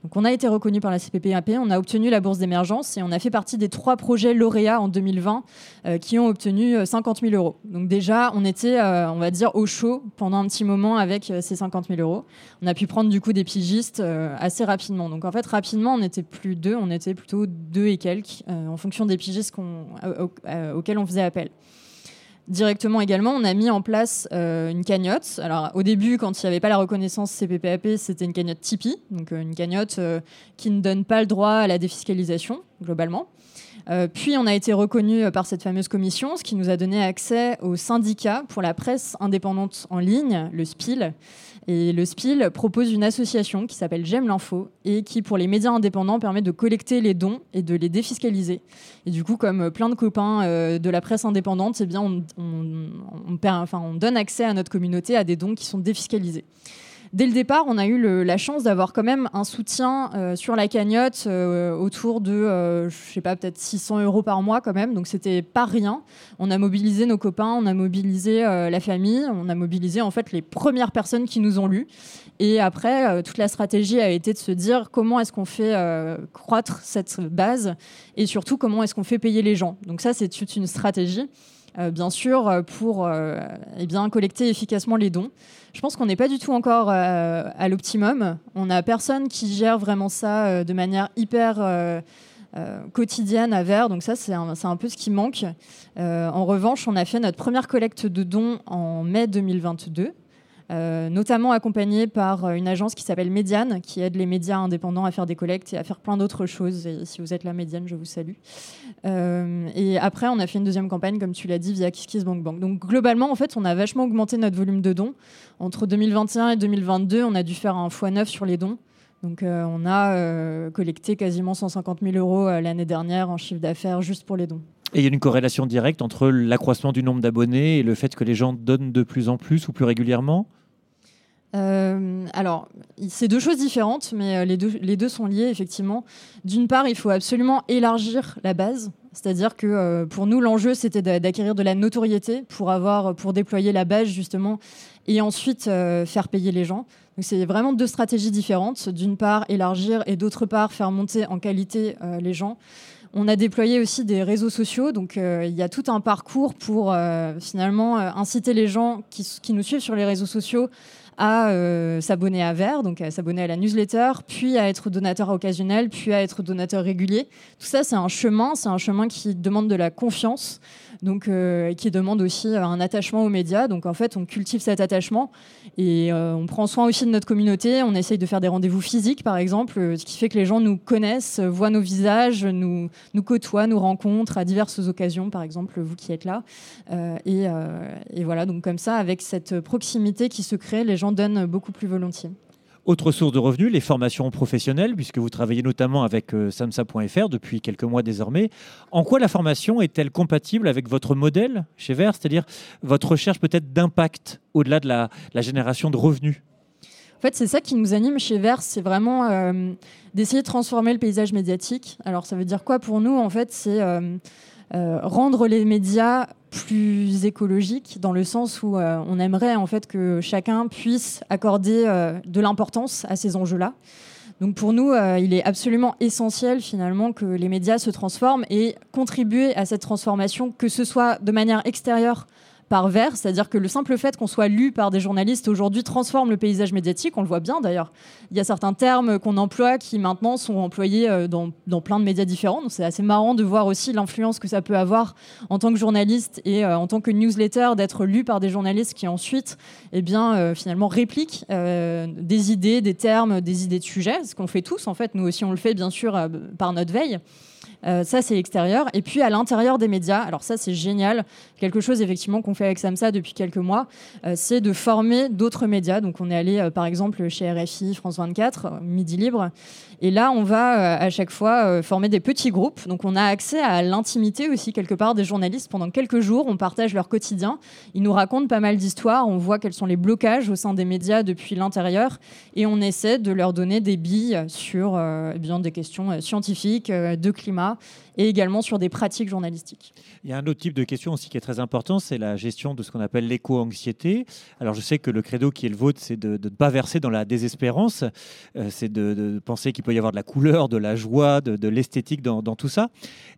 Donc on a été reconnu par la CPPAP, on a obtenu la bourse d'émergence et on a fait partie des trois projets lauréats en 2020 euh, qui ont obtenu 50 000 euros. Donc déjà, on était, on va dire, au chaud pendant un petit moment avec ces 50 000 euros. On a pu prendre du coup des pigistes assez rapidement. Donc en fait, rapidement, on n'était plus deux, on était plutôt deux et quelques en fonction des pigistes auxquels on faisait appel directement également, on a mis en place euh, une cagnotte. Alors au début, quand il n'y avait pas la reconnaissance CPPAP, c'était une cagnotte Tipeee, donc euh, une cagnotte euh, qui ne donne pas le droit à la défiscalisation globalement. puis on a été reconnu par cette fameuse commission, ce qui nous a donné accès au syndicat pour la presse indépendante en ligne, le SPIL. Et le SPIL propose une association qui s'appelle J'aime l'info et qui, pour les médias indépendants, permet de collecter les dons et de les défiscaliser. Et du coup, comme plein de copains euh, de la presse indépendante, eh bien, on donne accès à notre communauté à des dons qui sont défiscalisés dès le départ, on a eu la chance d'avoir quand même un soutien euh, sur la cagnotte euh, autour de, euh, je sais pas, peut-être 600 euros par mois quand même. Donc c'était pas rien. On a mobilisé nos copains, on a mobilisé la famille, on a mobilisé en fait les premières personnes qui nous ont lus. Et après, toute la stratégie a été de se dire comment est-ce qu'on fait croître cette base et surtout comment est-ce qu'on fait payer les gens. Donc ça, c'est toute une stratégie. Euh, bien sûr, euh, pour euh, eh bien, collecter efficacement les dons. Je pense qu'on n'est pas du tout encore à l'optimum. On n'a personne qui gère vraiment ça de manière hyper quotidienne à Vert, donc ça c'est un, un, peu ce qui manque. en revanche, on a fait notre première collecte de dons en mai 2022. Euh, notamment accompagné par euh, une agence qui s'appelle Médiane, qui aide les médias indépendants à faire des collectes et à faire plein d'autres choses. Et si vous êtes la Médiane, je vous salue. Euh, et après, on a fait une deuxième campagne, comme tu l'as dit, via KissKissBankBank. Donc globalement, en fait, on a vachement augmenté notre volume de dons. Entre 2021 et 2022, on a dû faire un x9 sur les dons. Donc on a collecté quasiment 150 000 euros l'année dernière en chiffre d'affaires juste pour les dons. Et il y a une corrélation directe entre l'accroissement du nombre d'abonnés et le fait que les gens donnent de plus en plus ou plus régulièrement? Euh, alors, c'est deux choses différentes, mais euh, les deux, sont liés, effectivement. D'une part, il faut absolument élargir la base. C'est-à-dire que euh, pour nous, l'enjeu, c'était d'acquérir de la notoriété pour, avoir, pour déployer la base, justement, et ensuite faire payer les gens. Donc, c'est vraiment deux stratégies différentes. D'une part, élargir, et d'autre part, faire monter en qualité les gens. On a déployé aussi des réseaux sociaux, donc il y a tout un parcours pour finalement inciter les gens qui, nous suivent sur les réseaux sociaux à euh, s'abonner à Vert, donc à s'abonner à la newsletter, puis à être donateur occasionnel, puis à être donateur régulier. Tout ça, c'est un chemin, c'est un chemin qui demande de la confiance donc euh, qui demande aussi euh, un attachement aux médias. Donc en fait, on cultive cet attachement et on prend soin aussi de notre communauté. On essaye de faire des rendez-vous physiques, par exemple, ce qui fait que les gens nous connaissent, voient nos visages, nous, nous côtoient, nous rencontrent à diverses occasions, par exemple, vous qui êtes là. et voilà, donc comme ça, avec cette proximité qui se crée, les gens donnent beaucoup plus volontiers. Autre source de revenus, les formations professionnelles, puisque vous travaillez notamment avec euh, samsa.fr depuis quelques mois désormais. En quoi la formation est-elle compatible avec votre modèle chez Vert, c'est-à-dire votre recherche peut-être d'impact au-delà de la, génération de revenus? En fait, c'est ça qui nous anime chez Vert, c'est vraiment euh, d'essayer de transformer le paysage médiatique. Alors, ça veut dire quoi pour nous? En fait, c'est euh, rendre les médias plus écologique dans le sens où euh, on aimerait en fait que chacun puisse accorder euh, de l'importance à ces enjeux-là. Donc pour nous, euh, il est absolument essentiel finalement que les médias se transforment et contribuer à cette transformation, que ce soit de manière extérieure par vers, c'est-à-dire que le simple fait qu'on soit lu par des journalistes aujourd'hui transforme le paysage médiatique, on le voit bien d'ailleurs. Il y a certains termes qu'on emploie qui maintenant sont employés euh, dans, plein de médias différents, donc c'est assez marrant de voir aussi l'influence que ça peut avoir en tant que journaliste et euh, en tant que newsletter d'être lu par des journalistes qui ensuite eh bien, euh, finalement répliquent des idées, des termes, des idées de sujets, ce qu'on fait tous en fait, nous aussi on le fait bien sûr par notre veille. Euh, ça, c'est l'extérieur. Et puis à l'intérieur des médias, alors ça, c'est génial. Quelque chose effectivement qu'on fait avec Samsa depuis quelques mois, euh, c'est de former d'autres médias. Donc on est allé euh, par exemple chez RFI, France 24, Midi Libre. Et là, on va à chaque fois former des petits groupes. Donc on a accès à l'intimité aussi quelque part des journalistes pendant quelques jours. On partage leur quotidien. Ils nous racontent pas mal d'histoires. On voit quels sont les blocages au sein des médias depuis l'intérieur. Et on essaie de leur donner des billes sur eh bien, des questions scientifiques, de climat et également sur des pratiques journalistiques. Il y a un autre type de question aussi qui est très important, c'est la gestion de ce qu'on appelle l'éco-anxiété. Alors je sais que le credo qui est le vôtre, c'est de ne pas verser dans la désespérance, euh, c'est de, penser qu'il peut y avoir de la couleur, de la joie, de, l'esthétique dans, tout ça.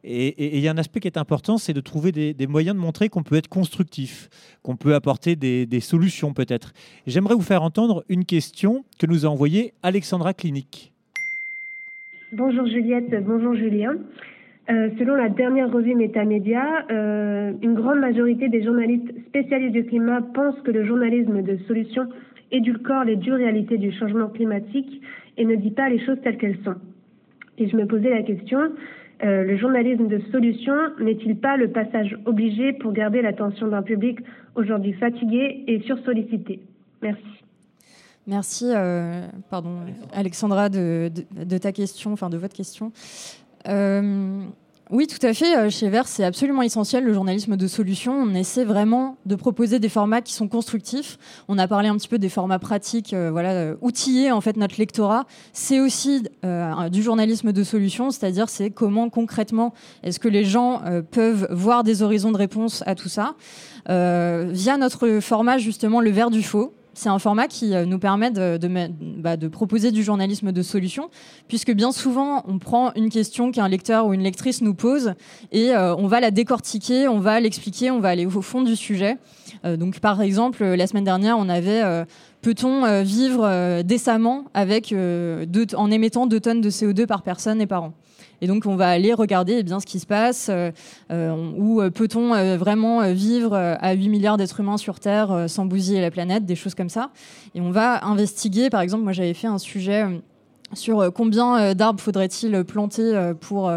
Et, il y a un aspect qui est important, c'est de trouver des, moyens de montrer qu'on peut être constructif, qu'on peut apporter des, des solutions peut-être. J'aimerais vous faire entendre une question que nous a envoyée Alexandra Clinique. Bonjour Juliette, bonjour Julien. Euh, selon la dernière revue Métamédia, euh, une grande majorité des journalistes spécialistes du climat pensent que le journalisme de solution édulcore les dures réalités du changement climatique et ne dit pas les choses telles qu'elles sont. Et je me posais la question, euh, le journalisme de solution n'est-il pas le passage obligé pour garder l'attention d'un public aujourd'hui fatigué et sursollicité? Merci. Merci, pardon, Alexandra, de, ta question, enfin de votre question. Oui, tout à fait. Euh, chez Vert, c'est absolument essentiel le journalisme de solution. On essaie vraiment de proposer des formats qui sont constructifs. On a parlé un petit peu des formats pratiques, euh, voilà, outiller en fait notre lectorat. C'est aussi du journalisme de solution, c'est-à-dire c'est comment concrètement est-ce que les gens peuvent voir des horizons de réponse à tout ça via notre format justement le Vert du faux c'est un format qui euh, nous permet bah, de, proposer du journalisme de solution, puisque bien souvent, on prend une question qu'un lecteur ou une lectrice nous pose et euh, on va la décortiquer, on va l'expliquer, on va aller au fond du sujet. Euh, donc, par exemple, la semaine dernière, on avait peut-on vivre décemment avec en émettant 2 tonnes de CO2 par personne et par an? Et donc, on va aller regarder eh bien, ce qui se passe, euh, euh, où euh, peut-on vraiment vivre à 8 milliards d'êtres humains sur Terre sans bousiller la planète, des choses comme ça. Et on va investiguer, par exemple, moi j'avais fait un sujet sur combien d'arbres faudrait-il planter pour...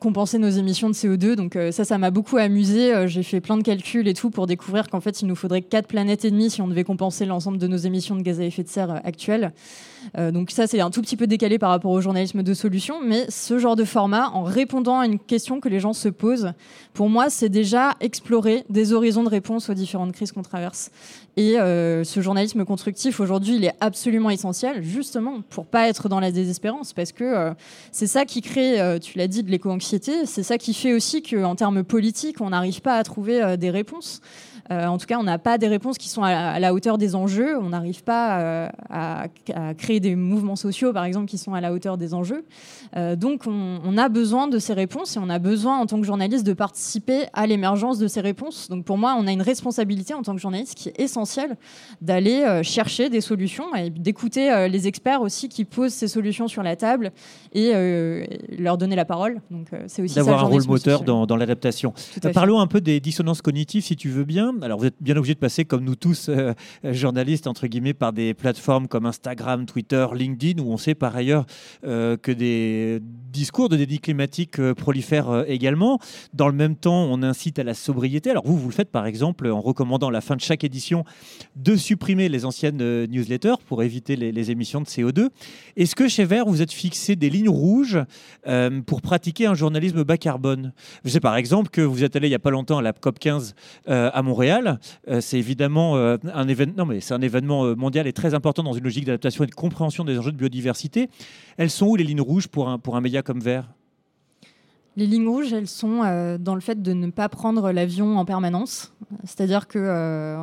compenser nos émissions de CO2. Donc ça, ça m'a beaucoup amusé. J'ai fait plein de calculs et tout pour découvrir qu'en fait, il nous faudrait 4 planètes et demie si on devait compenser l'ensemble de nos émissions de gaz à effet de serre actuelles. Euh, donc ça, c'est un tout petit peu décalé par rapport au journalisme de solution, mais ce genre de format, en répondant à une question que les gens se posent, pour moi, c'est déjà explorer des horizons de réponse aux différentes crises qu'on traverse. Et euh, ce journalisme constructif, aujourd'hui, il est absolument essentiel, justement, pour pas être dans la désespérance, parce que euh, c'est ça qui crée, tu l'as dit, de l'éco-anxiété, c'est ça qui fait aussi qu'en termes politiques, on n'arrive pas à trouver des réponses. Euh, en tout cas, on n'a pas des réponses qui sont à, la hauteur des enjeux. On n'arrive pas euh, à, créer des mouvements sociaux, par exemple, qui sont à la hauteur des enjeux. Euh, donc, on, a besoin de ces réponses et on a besoin, en tant que journaliste, de participer à l'émergence de ces réponses. Donc, pour moi, on a une responsabilité en tant que journaliste qui est essentielle d'aller chercher des solutions et d'écouter les experts aussi qui posent ces solutions sur la table et leur donner la parole. Donc, c'est aussi d'avoir un rôle moteur dans, dans l'adaptation. Parlons un peu des dissonances cognitives, si tu veux bien. Alors vous êtes bien obligé de passer, comme nous tous, euh, journalistes, entre guillemets, par des plateformes comme Instagram, Twitter, LinkedIn, où on sait par ailleurs euh, que des discours de déni climatique euh, prolifèrent également. Dans le même temps, on incite à la sobriété. Alors vous, vous le faites par exemple en recommandant à la fin de chaque édition de supprimer les anciennes newsletters pour éviter les, émissions de CO2. Est-ce que chez Vert, vous êtes fixé des lignes rouges pour pratiquer un journalisme bas carbone? Je sais par exemple que vous êtes allé il n'y a pas longtemps à la COP 15 à Montréal euh, c'est évidemment euh, un événement, euh, mondial et très important dans une logique d'adaptation et de compréhension des enjeux de biodiversité. Elles sont où les lignes rouges pour un, pour un média comme Vert? Les lignes rouges, elles sont dans le fait de ne pas prendre l'avion en permanence. C'est-à-dire que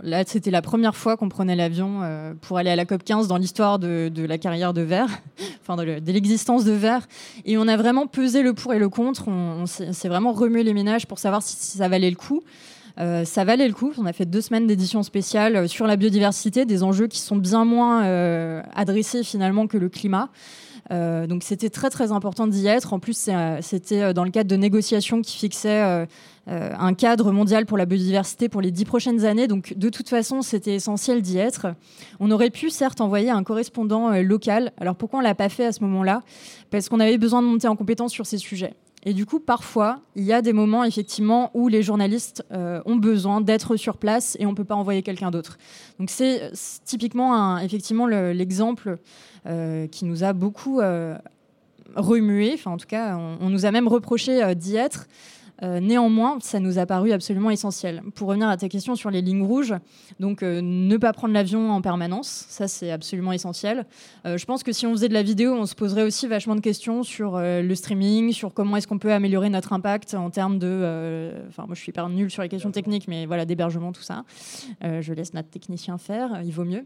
là, c'était la première fois qu'on prenait l'avion pour aller à la COP 15 dans l'histoire de, la carrière de Vert, enfin de, l'existence de Vert. Et on a vraiment pesé le pour et le contre. On, s'est vraiment remué les ménages pour savoir si ça valait le coup. Euh, ça valait le coup. On a fait deux semaines d'édition spéciale euh, sur la biodiversité, des enjeux qui sont bien moins euh, adressés finalement que le climat. donc c'était très très important d'y être. En plus, c'était dans le cadre de négociations qui fixaient un cadre mondial pour la biodiversité pour les dix prochaines années. Donc de toute façon, c'était essentiel d'y être. On aurait pu certes envoyer un correspondant local. Alors pourquoi on l'a pas fait à ce moment-là? Parce qu'on avait besoin de monter en compétence sur ces sujets. Et du coup, parfois, il y a des moments effectivement où les journalistes euh, ont besoin d'être sur place et on ne peut pas envoyer quelqu'un d'autre. Donc c'est typiquement effectivement l'exemple euh, qui nous a beaucoup euh, remué. Enfin, en tout cas, on, nous a même reproché d'y être. Euh, néanmoins, ça nous a paru absolument essentiel. Pour revenir à ta question sur les lignes rouges, donc euh, ne pas prendre l'avion en permanence, ça c'est absolument essentiel. Euh, je pense que si on faisait de la vidéo, on se poserait aussi vachement de questions sur le streaming, sur comment est-ce qu'on peut améliorer notre impact en termes de. Enfin, moi je suis hyper nulle sur les questions techniques, mais voilà, d'hébergement, tout ça. je laisse notre technicien faire, il vaut mieux.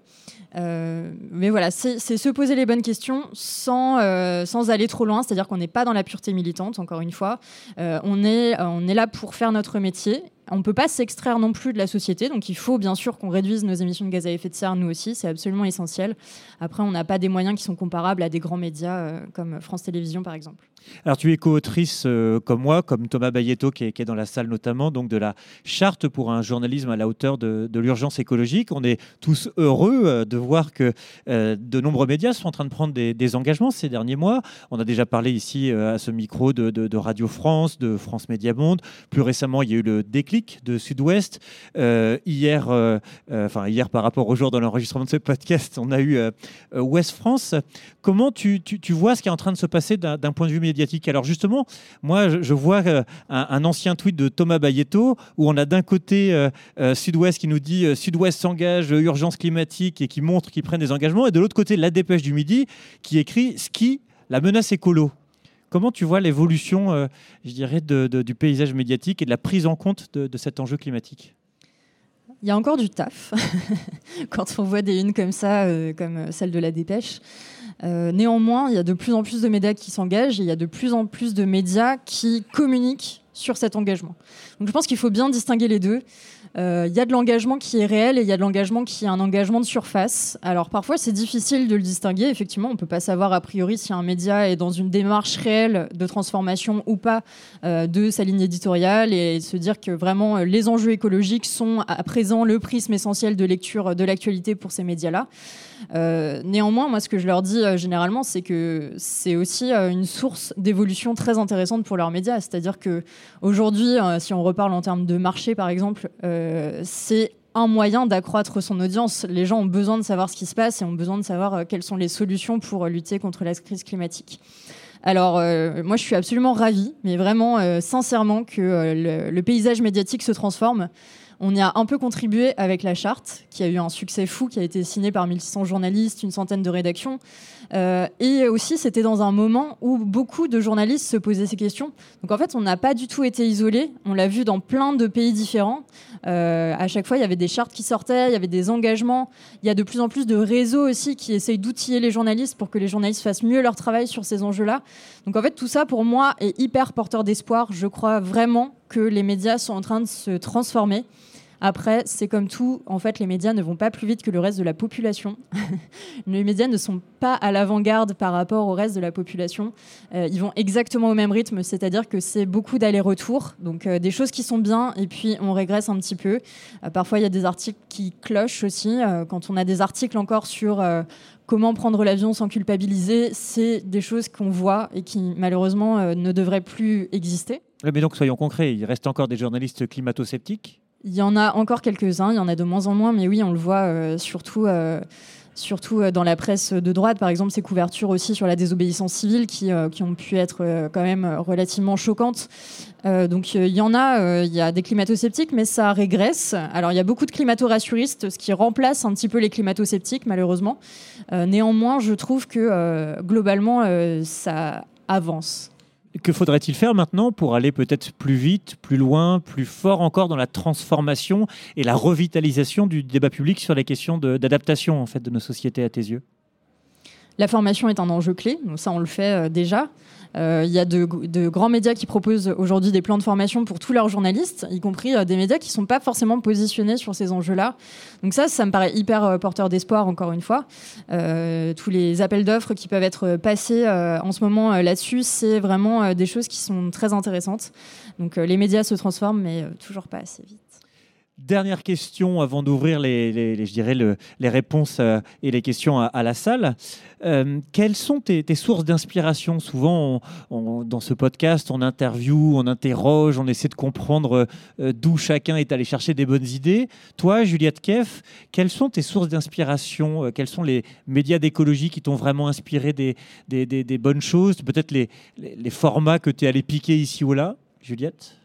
mais voilà, c'est se poser les bonnes questions sans, sans aller trop loin, c'est-à-dire qu'on n'est pas dans la pureté militante, encore une fois. on est on est là pour faire notre métier on ne peut pas s'extraire non plus de la société, donc il faut bien sûr qu'on réduise nos émissions de gaz à effet de serre, nous aussi, c'est absolument essentiel. Après, on n'a pas des moyens qui sont comparables à des grands médias euh, comme France Télévisions, par exemple. Alors, tu es co-autrice euh, comme moi, comme Thomas Bayetto, qui est, dans la salle notamment, donc de la charte pour un journalisme à la hauteur de, l'urgence écologique. On est tous heureux euh, de voir que de nombreux médias sont en train de prendre des, engagements ces derniers mois. On a déjà parlé ici à ce micro de, Radio France, de France Média Monde. Plus récemment, il y a eu le déclic de Sud-Ouest. Euh, hier, euh, euh, enfin hier par rapport au jour de l'enregistrement de ce podcast, on a eu Ouest France. Comment tu, tu, vois ce qui est en train de se passer d'un point de vue Alors justement, moi je, vois un, ancien tweet de Thomas Bayetto où on a d'un côté Sud-Ouest qui nous dit Sud-Ouest s'engage, urgence climatique et qui montre qu'ils prennent des engagements, et de l'autre côté la dépêche du midi qui écrit ski, la menace écolo. Comment tu vois l'évolution, euh, je dirais, du paysage médiatique et de la prise en compte de, cet enjeu climatique? Il y a encore du taf quand on voit des unes comme ça, euh, comme celle de la dépêche. Euh, néanmoins, il y a de plus en plus de médias qui s'engagent et il y a de plus en plus de médias qui communiquent sur cet engagement. Donc je pense qu'il faut bien distinguer les deux. Il euh, y a de l'engagement qui est réel et il y a de l'engagement qui est un engagement de surface. Alors parfois c'est difficile de le distinguer. Effectivement, on peut pas savoir a priori si un média est dans une démarche réelle de transformation ou pas euh, de sa ligne éditoriale et se dire que vraiment les enjeux écologiques sont à présent le prisme essentiel de lecture de l'actualité pour ces médias-là. Néanmoins, moi, ce que je leur dis généralement, c'est que c'est aussi une source d'évolution très intéressante pour leurs médias. C'est-à-dire que aujourd'hui, si on reparle en termes de marché, par exemple, euh, c'est un moyen d'accroître son audience. Les gens ont besoin de savoir ce qui se passe et ont besoin de savoir euh, quelles sont les solutions pour euh, lutter contre la crise climatique. Alors, moi, je suis absolument ravie, mais vraiment sincèrement, que le, paysage médiatique se transforme. On y a un peu contribué avec la charte, qui a eu un succès fou, qui a été signée par 1600 journalistes, une centaine de rédactions. Euh, et aussi, c'était dans un moment où beaucoup de journalistes se posaient ces questions. Donc en fait, on n'a pas du tout été isolé. On l'a vu dans plein de pays différents. Euh, à chaque fois, il y avait des chartes qui sortaient, il y avait des engagements. Il y a de plus en plus de réseaux aussi qui essayent d'outiller les journalistes pour que les journalistes fassent mieux leur travail sur ces enjeux-là. Donc en fait, tout ça, pour moi, est hyper porteur d'espoir. Je crois vraiment que les médias sont en train de se transformer. Après, c'est comme tout, en fait, les médias ne vont pas plus vite que le reste de la population. les médias ne sont pas à l'avant-garde par rapport au reste de la population. Euh, ils vont exactement au même rythme, c'est-à-dire que c'est beaucoup d'aller-retour, donc euh, des choses qui sont bien, et puis on régresse un petit peu. Euh, parfois, il y a des articles qui clochent aussi. quand on a des articles encore sur comment prendre l'avion sans culpabiliser, c'est des choses qu'on voit et qui malheureusement ne devraient plus exister. Mais donc soyons concrets, il reste encore des journalistes climato-sceptiques? Il y en a encore quelques-uns, il y en a de moins en moins, mais oui, on le voit euh, surtout, euh, surtout euh, dans la presse de droite, par exemple, ces couvertures aussi sur la désobéissance civile qui, qui ont pu être quand même relativement choquantes. donc il y en a, il y a des climato-sceptiques, mais ça régresse. Alors il y a beaucoup de climato-rassuristes, ce qui remplace un petit peu les climato-sceptiques, malheureusement. néanmoins, je trouve que globalement, ça avance. Que faudrait-il faire maintenant pour aller peut-être plus vite, plus loin, plus fort encore dans la transformation et la revitalisation du débat public sur les questions d'adaptation en fait de nos sociétés à tes yeux? La formation est un enjeu clé, ça on le fait euh, déjà. Euh, il y a de, grands médias qui proposent aujourd'hui des plans de formation pour tous leurs journalistes, y compris euh, des médias qui ne sont pas forcément positionnés sur ces enjeux-là. Donc ça, ça me paraît hyper euh, porteur d'espoir, encore une fois. tous les appels d'offres qui peuvent être passés en ce moment là-dessus, c'est vraiment des choses qui sont très intéressantes. Donc les médias se transforment, mais toujours pas assez vite. Dernière question avant d'ouvrir les, je dirais les réponses euh, et les questions à, la salle. Euh, quelles sont tes, sources d'inspiration? Souvent, dans ce podcast, on interview, on interroge, on essaie de comprendre euh, d'où chacun est allé chercher des bonnes idées. Toi, Juliette Keff, quelles sont tes sources d'inspiration? Quels sont les médias d'écologie qui t'ont vraiment inspiré des bonnes choses? Peut-être les, les, formats que tu es allé piquer ici ou là Juliette?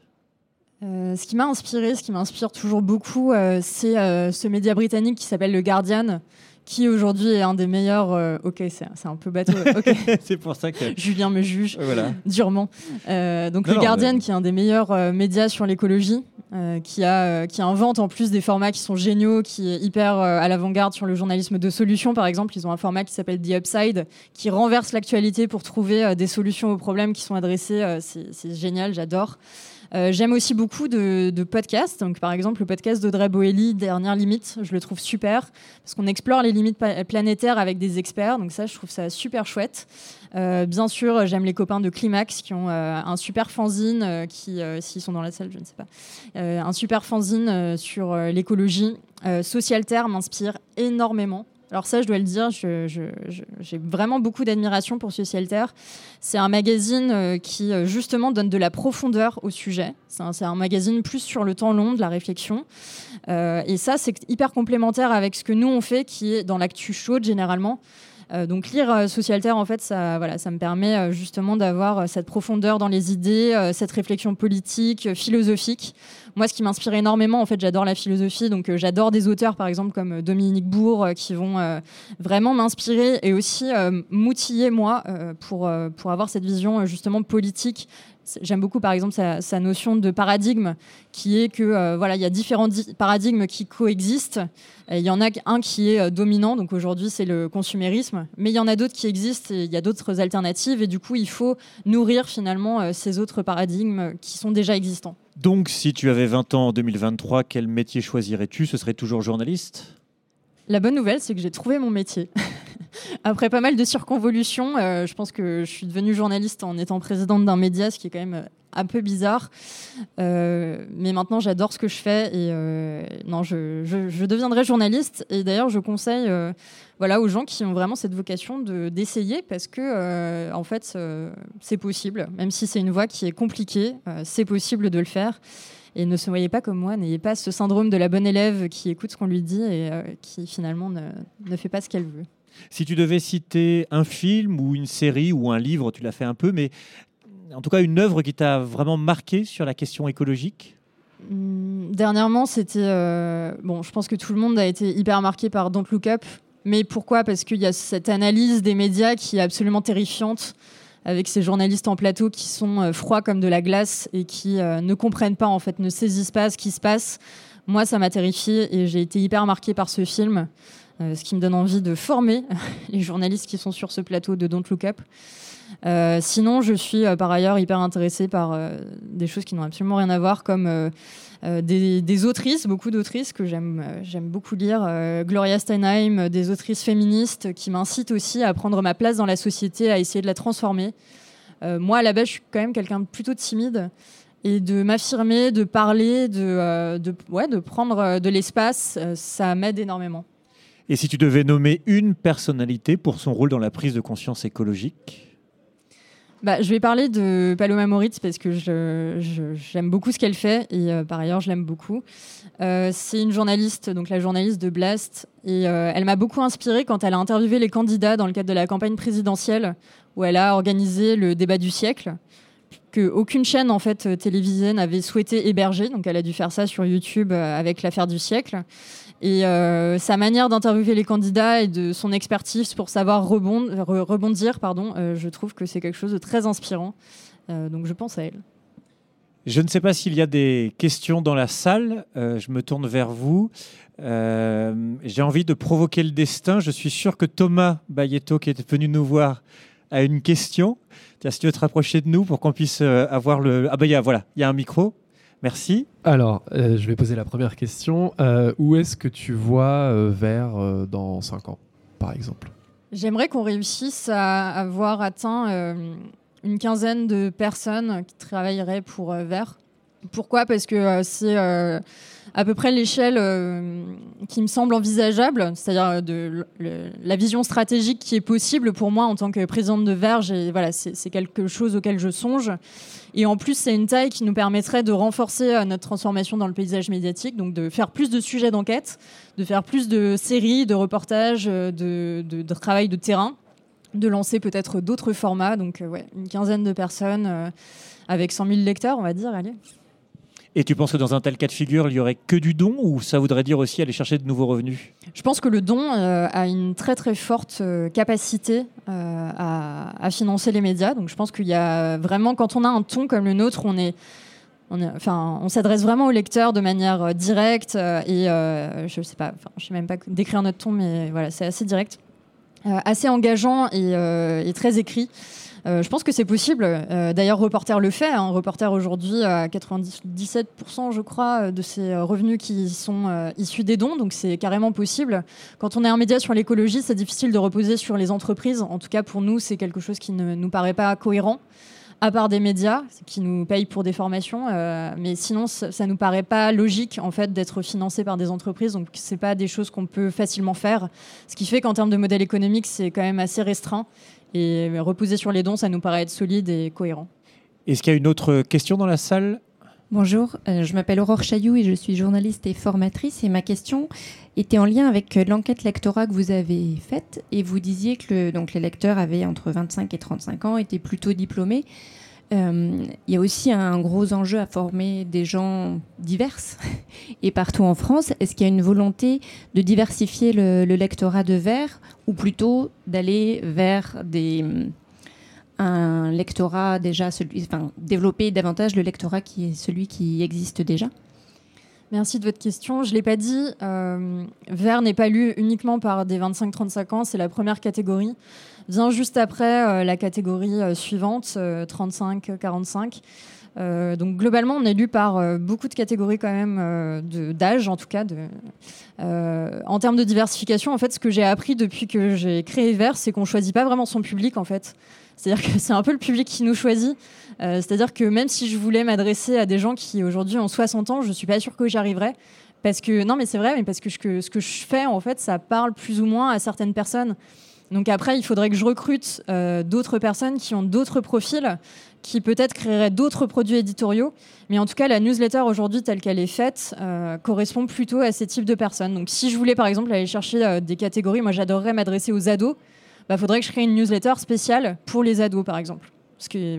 Euh, ce qui m'a inspiré, ce qui m'inspire toujours beaucoup, euh, c'est euh, ce média britannique qui s'appelle Le Guardian, qui aujourd'hui est un des meilleurs. ok, c'est un peu bateau. ok. c'est pour ça que. Julien me juge Voilà. durement. Donc Non, le non, Guardian, mais- qui est un des meilleurs médias sur l'écologie, qui a, qui invente en plus des formats qui sont géniaux, qui est hyper à l'avant-garde sur le journalisme de solutions. Par exemple, ils ont un format qui s'appelle The Upside, qui renverse l'actualité pour trouver des solutions aux problèmes qui sont adressés. C'est génial, j'adore. Euh, J'aime aussi beaucoup de, podcasts. Donc, par exemple, le podcast d'Audrey Boelly, Dernière Limite, je le trouve super parce qu'on explore les limites planétaires avec des experts. Donc, ça, je trouve ça super chouette. Euh, bien sûr, j'aime les copains de Climax qui ont euh, un super fanzine qui, s'ils sont dans la salle, je ne sais pas, un super fanzine sur l'écologie. Euh, Socialterre m'inspire énormément. Alors ça, je dois le dire, j'ai vraiment beaucoup d'admiration pour Socialterre. C'est un magazine euh, qui euh, justement donne de la profondeur au sujet. C'est un, c'est un magazine plus sur le temps long, de la réflexion. Euh, et ça, c'est hyper complémentaire avec ce que nous on fait, qui est dans l'actu chaude généralement. Euh, donc lire euh, Socialterre, en fait, ça, voilà, ça me permet euh, justement d'avoir cette profondeur dans les idées, cette réflexion politique, philosophique. Moi, ce qui m'inspire énormément, en fait, j'adore la philosophie, donc j'adore des auteurs, par exemple, comme Dominique Bourg, qui vont vraiment m'inspirer et aussi m'outiller, moi, pour, pour avoir cette vision, justement, politique. J'aime beaucoup, par exemple, sa, notion de paradigme, qui est que euh, voilà, il y a différents di- paradigmes qui coexistent. Il y en a un qui est euh, dominant, donc aujourd'hui c'est le consumérisme, mais il y en a d'autres qui existent et il y a d'autres alternatives, et du coup il faut nourrir finalement euh, ces autres paradigmes qui sont déjà existants. Donc, si tu avais 20 ans en 2023, quel métier choisirais-tu? Ce serait toujours journaliste? La bonne nouvelle, c'est que j'ai trouvé mon métier. Après pas mal de circonvolutions, euh, je pense que je suis devenue journaliste en étant présidente d'un média, ce qui est quand même euh, un peu bizarre. Euh, mais maintenant, j'adore ce que je fais et non, je, deviendrai journaliste. Et d'ailleurs, je conseille voilà, aux gens qui ont vraiment cette vocation de- d'essayer parce que, en fait, c'est possible. Même si c'est une voie qui est compliquée, c'est possible de le faire. Et ne se voyez pas comme moi, n'ayez pas ce syndrome de la bonne élève qui écoute ce qu'on lui dit et euh, qui finalement ne, ne fait pas ce qu'elle veut. Si tu devais citer un film ou une série ou un livre, tu l'as fait un peu, mais en tout cas une œuvre qui t'a vraiment marqué sur la question écologique? Hum, Dernièrement, c'était. euh, bon, je pense que tout le monde a été hyper marqué par Don't Look Up. Mais pourquoi? Parce qu'il y a cette analyse des médias qui est absolument terrifiante, avec ces journalistes en plateau qui sont euh, froids comme de la glace et qui euh, ne comprennent pas, en fait, ne saisissent pas ce qui se passe. Moi, ça m'a terrifié et j'ai été hyper marqué par ce film, ce qui me donne envie de former les journalistes qui sont sur ce plateau de Don't Look Up. Euh, sinon, je suis euh, par ailleurs hyper intéressée par euh, des choses qui n'ont absolument rien à voir, comme euh, euh, des, autrices, beaucoup d'autrices que j'aime euh, j'aime beaucoup lire. euh, Gloria Steinheim, euh, des autrices féministes qui m'incitent aussi à prendre ma place dans la société, à essayer de la transformer. Euh, moi, à la base, je suis quand même quelqu'un de plutôt timide. Et de m'affirmer, de parler, de, euh, ouais, de prendre euh, de l'espace, euh, ça m'aide énormément. Et si tu devais nommer une personnalité pour son rôle dans la prise de conscience écologique Bah, je vais parler de Paloma Moritz parce que j'aime beaucoup ce qu'elle fait et euh, par ailleurs je l'aime beaucoup. Euh, c'est une journaliste, donc la journaliste de Blast, et euh, elle m'a beaucoup inspirée quand elle a interviewé les candidats dans le cadre de la campagne présidentielle où elle a organisé le débat du siècle que aucune chaîne en fait télévisée n'avait souhaité héberger, donc elle a dû faire ça sur YouTube avec l'affaire du siècle. Et euh, sa manière d'interviewer les candidats et de son expertise pour savoir rebond- re- rebondir, pardon, euh, je trouve que c'est quelque chose de très inspirant. Euh, donc je pense à elle. Je ne sais pas s'il y a des questions dans la salle. Je me tourne vers vous. J'ai envie de provoquer le destin. Je suis sûr que Thomas Bayetto, qui est venu nous voir, a une question. Tiens, si tu veux te rapprocher de nous pour qu'on puisse avoir le. Ah, il y a, voilà, il y a un micro. Merci. Alors, euh, je vais poser la première question. Euh, où est-ce que tu vois euh, euh, dans 5 ans, par exemple? J'aimerais qu'on réussisse à avoir atteint euh, une quinzaine de personnes qui travailleraient pour euh, Vert. Pourquoi? Parce que euh, c'est euh, à peu près l'échelle euh, qui me semble envisageable, c'est-à-dire euh, la vision stratégique qui est possible pour moi en tant que présidente de Vert. j'ai- Voilà, c'est quelque chose auquel je songe. Et en plus, c'est une taille qui nous permettrait de renforcer euh, notre transformation dans le paysage médiatique, donc de faire plus de sujets d'enquête, de faire plus de séries, de reportages, de, travail de terrain, de lancer peut-être d'autres formats. Donc, une quinzaine de personnes avec 100 000 lecteurs, on va dire. Allez. Et tu penses que dans un tel cas de figure, il y aurait que du don ou ça voudrait dire aussi aller chercher de nouveaux revenus? Je pense que le don euh, a une très très forte euh, capacité euh, à, financer les médias. Donc je pense qu'il y a vraiment, quand on a un ton comme le nôtre, on est enfin, on s'adresse vraiment au lecteur de manière directe et je sais enfin, sais même pas décrire notre ton, mais voilà, c'est assez direct, assez engageant et très écrit. Euh, je pense que c'est possible. Euh, D'ailleurs, Reporter le fait. hein. Reporter aujourd'hui a 97%, je crois, de ses euh, revenus qui sont euh, issus des dons. Donc c'est carrément possible. Quand on est un média sur l'écologie, c'est difficile de reposer sur les entreprises. En tout cas, pour nous, c'est quelque chose qui ne nous paraît pas cohérent. À part des médias qui nous payent pour des formations, euh, mais sinon ça, ça nous paraît pas logique en fait d'être financé par des entreprises, donc c'est pas des choses qu'on peut facilement faire. Ce qui fait qu'en termes de modèle économique, c'est quand même assez restreint et reposer sur les dons, ça nous paraît être solide et cohérent. Est-ce qu'il y a une autre question dans la salle? Bonjour, euh, je m'appelle Aurore Chailloux et je suis journaliste et formatrice. Et ma question était en lien avec l'enquête lectorat que vous avez faite. Et vous disiez que le- donc, les lecteurs avaient entre 25 et 35 ans, étaient plutôt diplômés. Euh, Il y a aussi un gros enjeu à former des gens divers et partout en France. Est-ce qu'il y a une volonté de diversifier le, le lectorat de verre ou plutôt d'aller vers un lectorat déjà, celui, développer davantage le lectorat qui est celui qui existe déjà? Merci de votre question. Je ne l'ai pas dit, euh, n'est pas lu uniquement par des 25-35 ans, c'est la première catégorie. Vient juste après euh, la catégorie euh, suivante, 35-45. Euh, donc globalement, on est lu par beaucoup de catégories quand même d'âge, en tout cas. En termes de diversification, en fait, ce que j'ai appris depuis que j'ai créé Vert, c'est qu'on choisit pas vraiment son public, en fait. C'est-à-dire que c'est un peu le public qui nous choisit. C'est-à-dire que même si je voulais m'adresser à des gens qui aujourd'hui ont 60 ans, je suis pas sûre que j'y arriverais. Parce que, non, mais c'est vrai, mais parce que ce, que ce que je fais, en fait, ça parle plus ou moins à certaines personnes. Donc après, il faudrait que je recrute euh, d'autres personnes qui ont d'autres profils, qui peut-être créeraient d'autres produits éditoriaux. Mais en tout cas, la newsletter aujourd'hui, telle qu'elle est faite, euh, correspond plutôt à ces types de personnes. Donc si je voulais, par exemple, aller chercher euh, des catégories, moi j'adorerais m'adresser aux ados, il bah, faudrait que je crée une newsletter spéciale pour les ados, par exemple.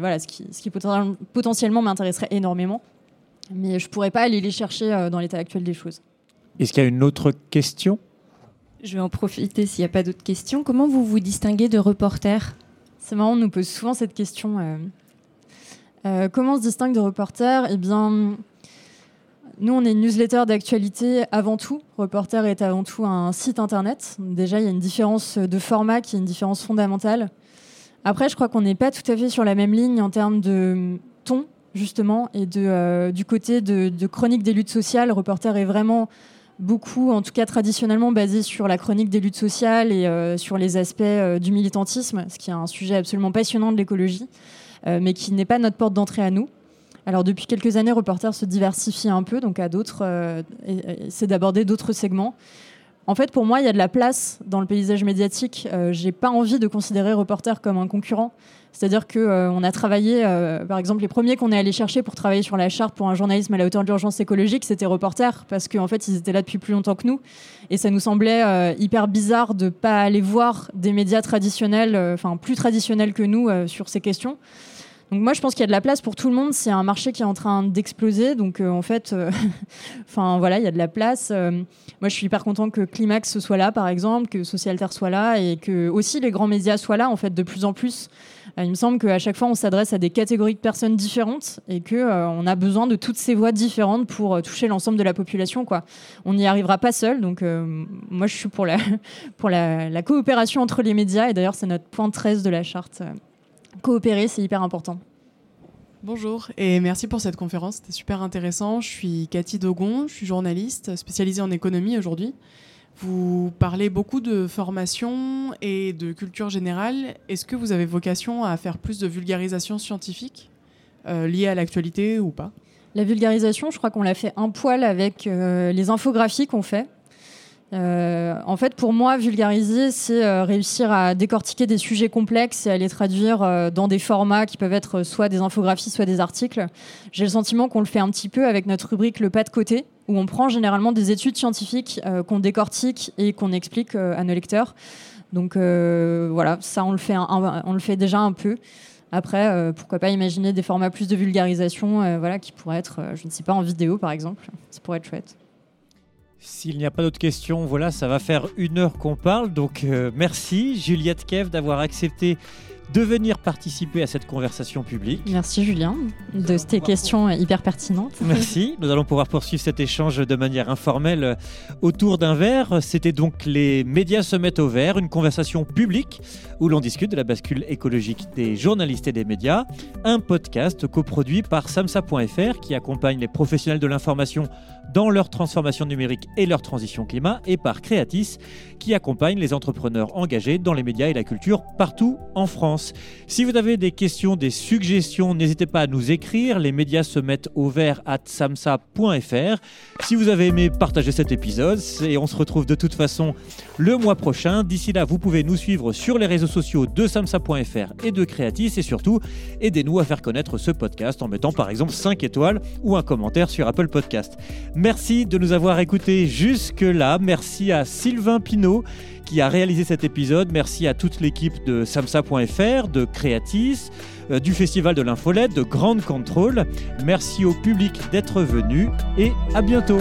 Voilà, ce qui, ce qui poten- potentiellement m'intéresserait énormément. Mais je pourrais pas aller les chercher dans l'état actuel des choses. Est-ce qu'il y a une autre question? Je vais en profiter s'il n'y a pas d'autres questions. Comment vous vous distinguez de reporter C'est marrant, on nous pose souvent cette question. euh. Euh, comment on se distingue de reporter Eh bien, nous, on est une newsletter d'actualité avant tout. Reporter est avant tout un site internet. Déjà, il y a une différence de format qui est une différence fondamentale. Après, je crois qu'on n'est pas tout à fait sur la même ligne en termes de ton, justement, et de, euh, du côté de, de chronique des luttes sociales. Reporter est vraiment beaucoup, en tout cas traditionnellement, basé sur la chronique des luttes sociales et euh, sur les aspects euh, du militantisme, ce qui est un sujet absolument passionnant de l'écologie, euh, mais qui n'est pas notre porte d'entrée à nous. Alors depuis quelques années, Reporter se diversifie un peu, donc à d'autres, c'est d'aborder d'autres segments. En fait, pour moi, il y a de la place dans le paysage médiatique. J'ai pas envie de considérer Reporter comme un concurrent. C'est-à-dire que euh, a travaillé, euh, par exemple, les premiers qu'on est allé chercher pour travailler sur la charte pour un journalisme à la hauteur de l'urgence écologique, c'était Reporter, parce qu'en fait, ils étaient là depuis plus longtemps que nous, et ça nous semblait euh, hyper bizarre de pas aller voir des médias traditionnels, enfin plus traditionnels que nous, sur ces questions. Donc moi, je pense qu'il y a de la place pour tout le monde. C'est un marché qui est en train d'exploser. Donc euh, en fait, euh, enfin voilà, il y a de la place. Euh, moi, je suis hyper content que Climax soit là, par exemple, que Socialter soit là, et que aussi les grands médias soient là, en fait, de plus en plus. Il me semble qu'à chaque fois, on s'adresse à des catégories de personnes différentes et que on a besoin de toutes ces voix différentes pour toucher l'ensemble de la population. On n'y arrivera pas seul. Donc moi, je suis pour la pour la coopération entre les médias. Et d'ailleurs, c'est notre point 13 de la charte. Coopérer, c'est hyper important. Bonjour et merci pour cette conférence, c'était super intéressant. Je suis Cathy Dogon, je suis journaliste spécialisée en économie aujourd'hui. Vous parlez beaucoup de formation et de culture générale. Est-ce que vous avez vocation à faire plus de vulgarisation scientifique euh, liée à l'actualité ou pas? La vulgarisation, je crois qu'on l'a fait un poil avec euh, les infographies qu'on fait. Euh, en fait, pour moi, vulgariser, c'est euh, réussir à décortiquer des sujets complexes et à les traduire euh, dans des formats qui peuvent être soit des infographies, soit des articles. J'ai le sentiment qu'on le fait un petit peu avec notre rubrique Le pas de côté, où on prend généralement des études scientifiques qu'on décortique et qu'on explique à nos lecteurs. Donc voilà, ça, on le, fait déjà un peu. Après, pourquoi pas imaginer des formats plus de vulgarisation, voilà, qui pourraient être, je ne sais pas, en vidéo par exemple. Ça pourrait être chouette. S'il n'y a pas d'autres questions, voilà, ça va faire une heure qu'on parle. Donc euh, merci Juliette Kev d'avoir accepté de venir participer à cette conversation publique. Merci Julien de tes questions hyper pertinentes. Merci. Nous allons pouvoir poursuivre cet échange de manière informelle autour d'un verre. C'était donc les médias se mettent au vert, une conversation publique où l'on discute de la bascule écologique des journalistes et des médias. Un podcast coproduit par samsa.fr qui accompagne les professionnels de l'information dans leur transformation numérique et leur transition climat et par Creatis qui accompagne les entrepreneurs engagés dans les médias et la culture partout en France. Si vous avez des questions, des suggestions, n'hésitez pas à nous écrire. Les médias se mettent au vert at samsa.fr. Si vous avez aimé, partagez cet épisode et on se retrouve de toute façon le mois prochain. D'ici là, vous pouvez nous suivre sur les réseaux sociaux de samsa.fr et de Creatis et surtout, aidez-nous à faire connaître ce podcast en mettant par exemple 5 étoiles ou un commentaire sur Apple Podcast. Merci de nous avoir écoutés jusque-là. Merci à Sylvain Pinault qui a réalisé cet épisode. Merci à toute l'équipe de samsa.fr, de Creatis, euh, du Festival de l'Infolette, de Grande Contrôle. Merci au public d'être venu et à bientôt.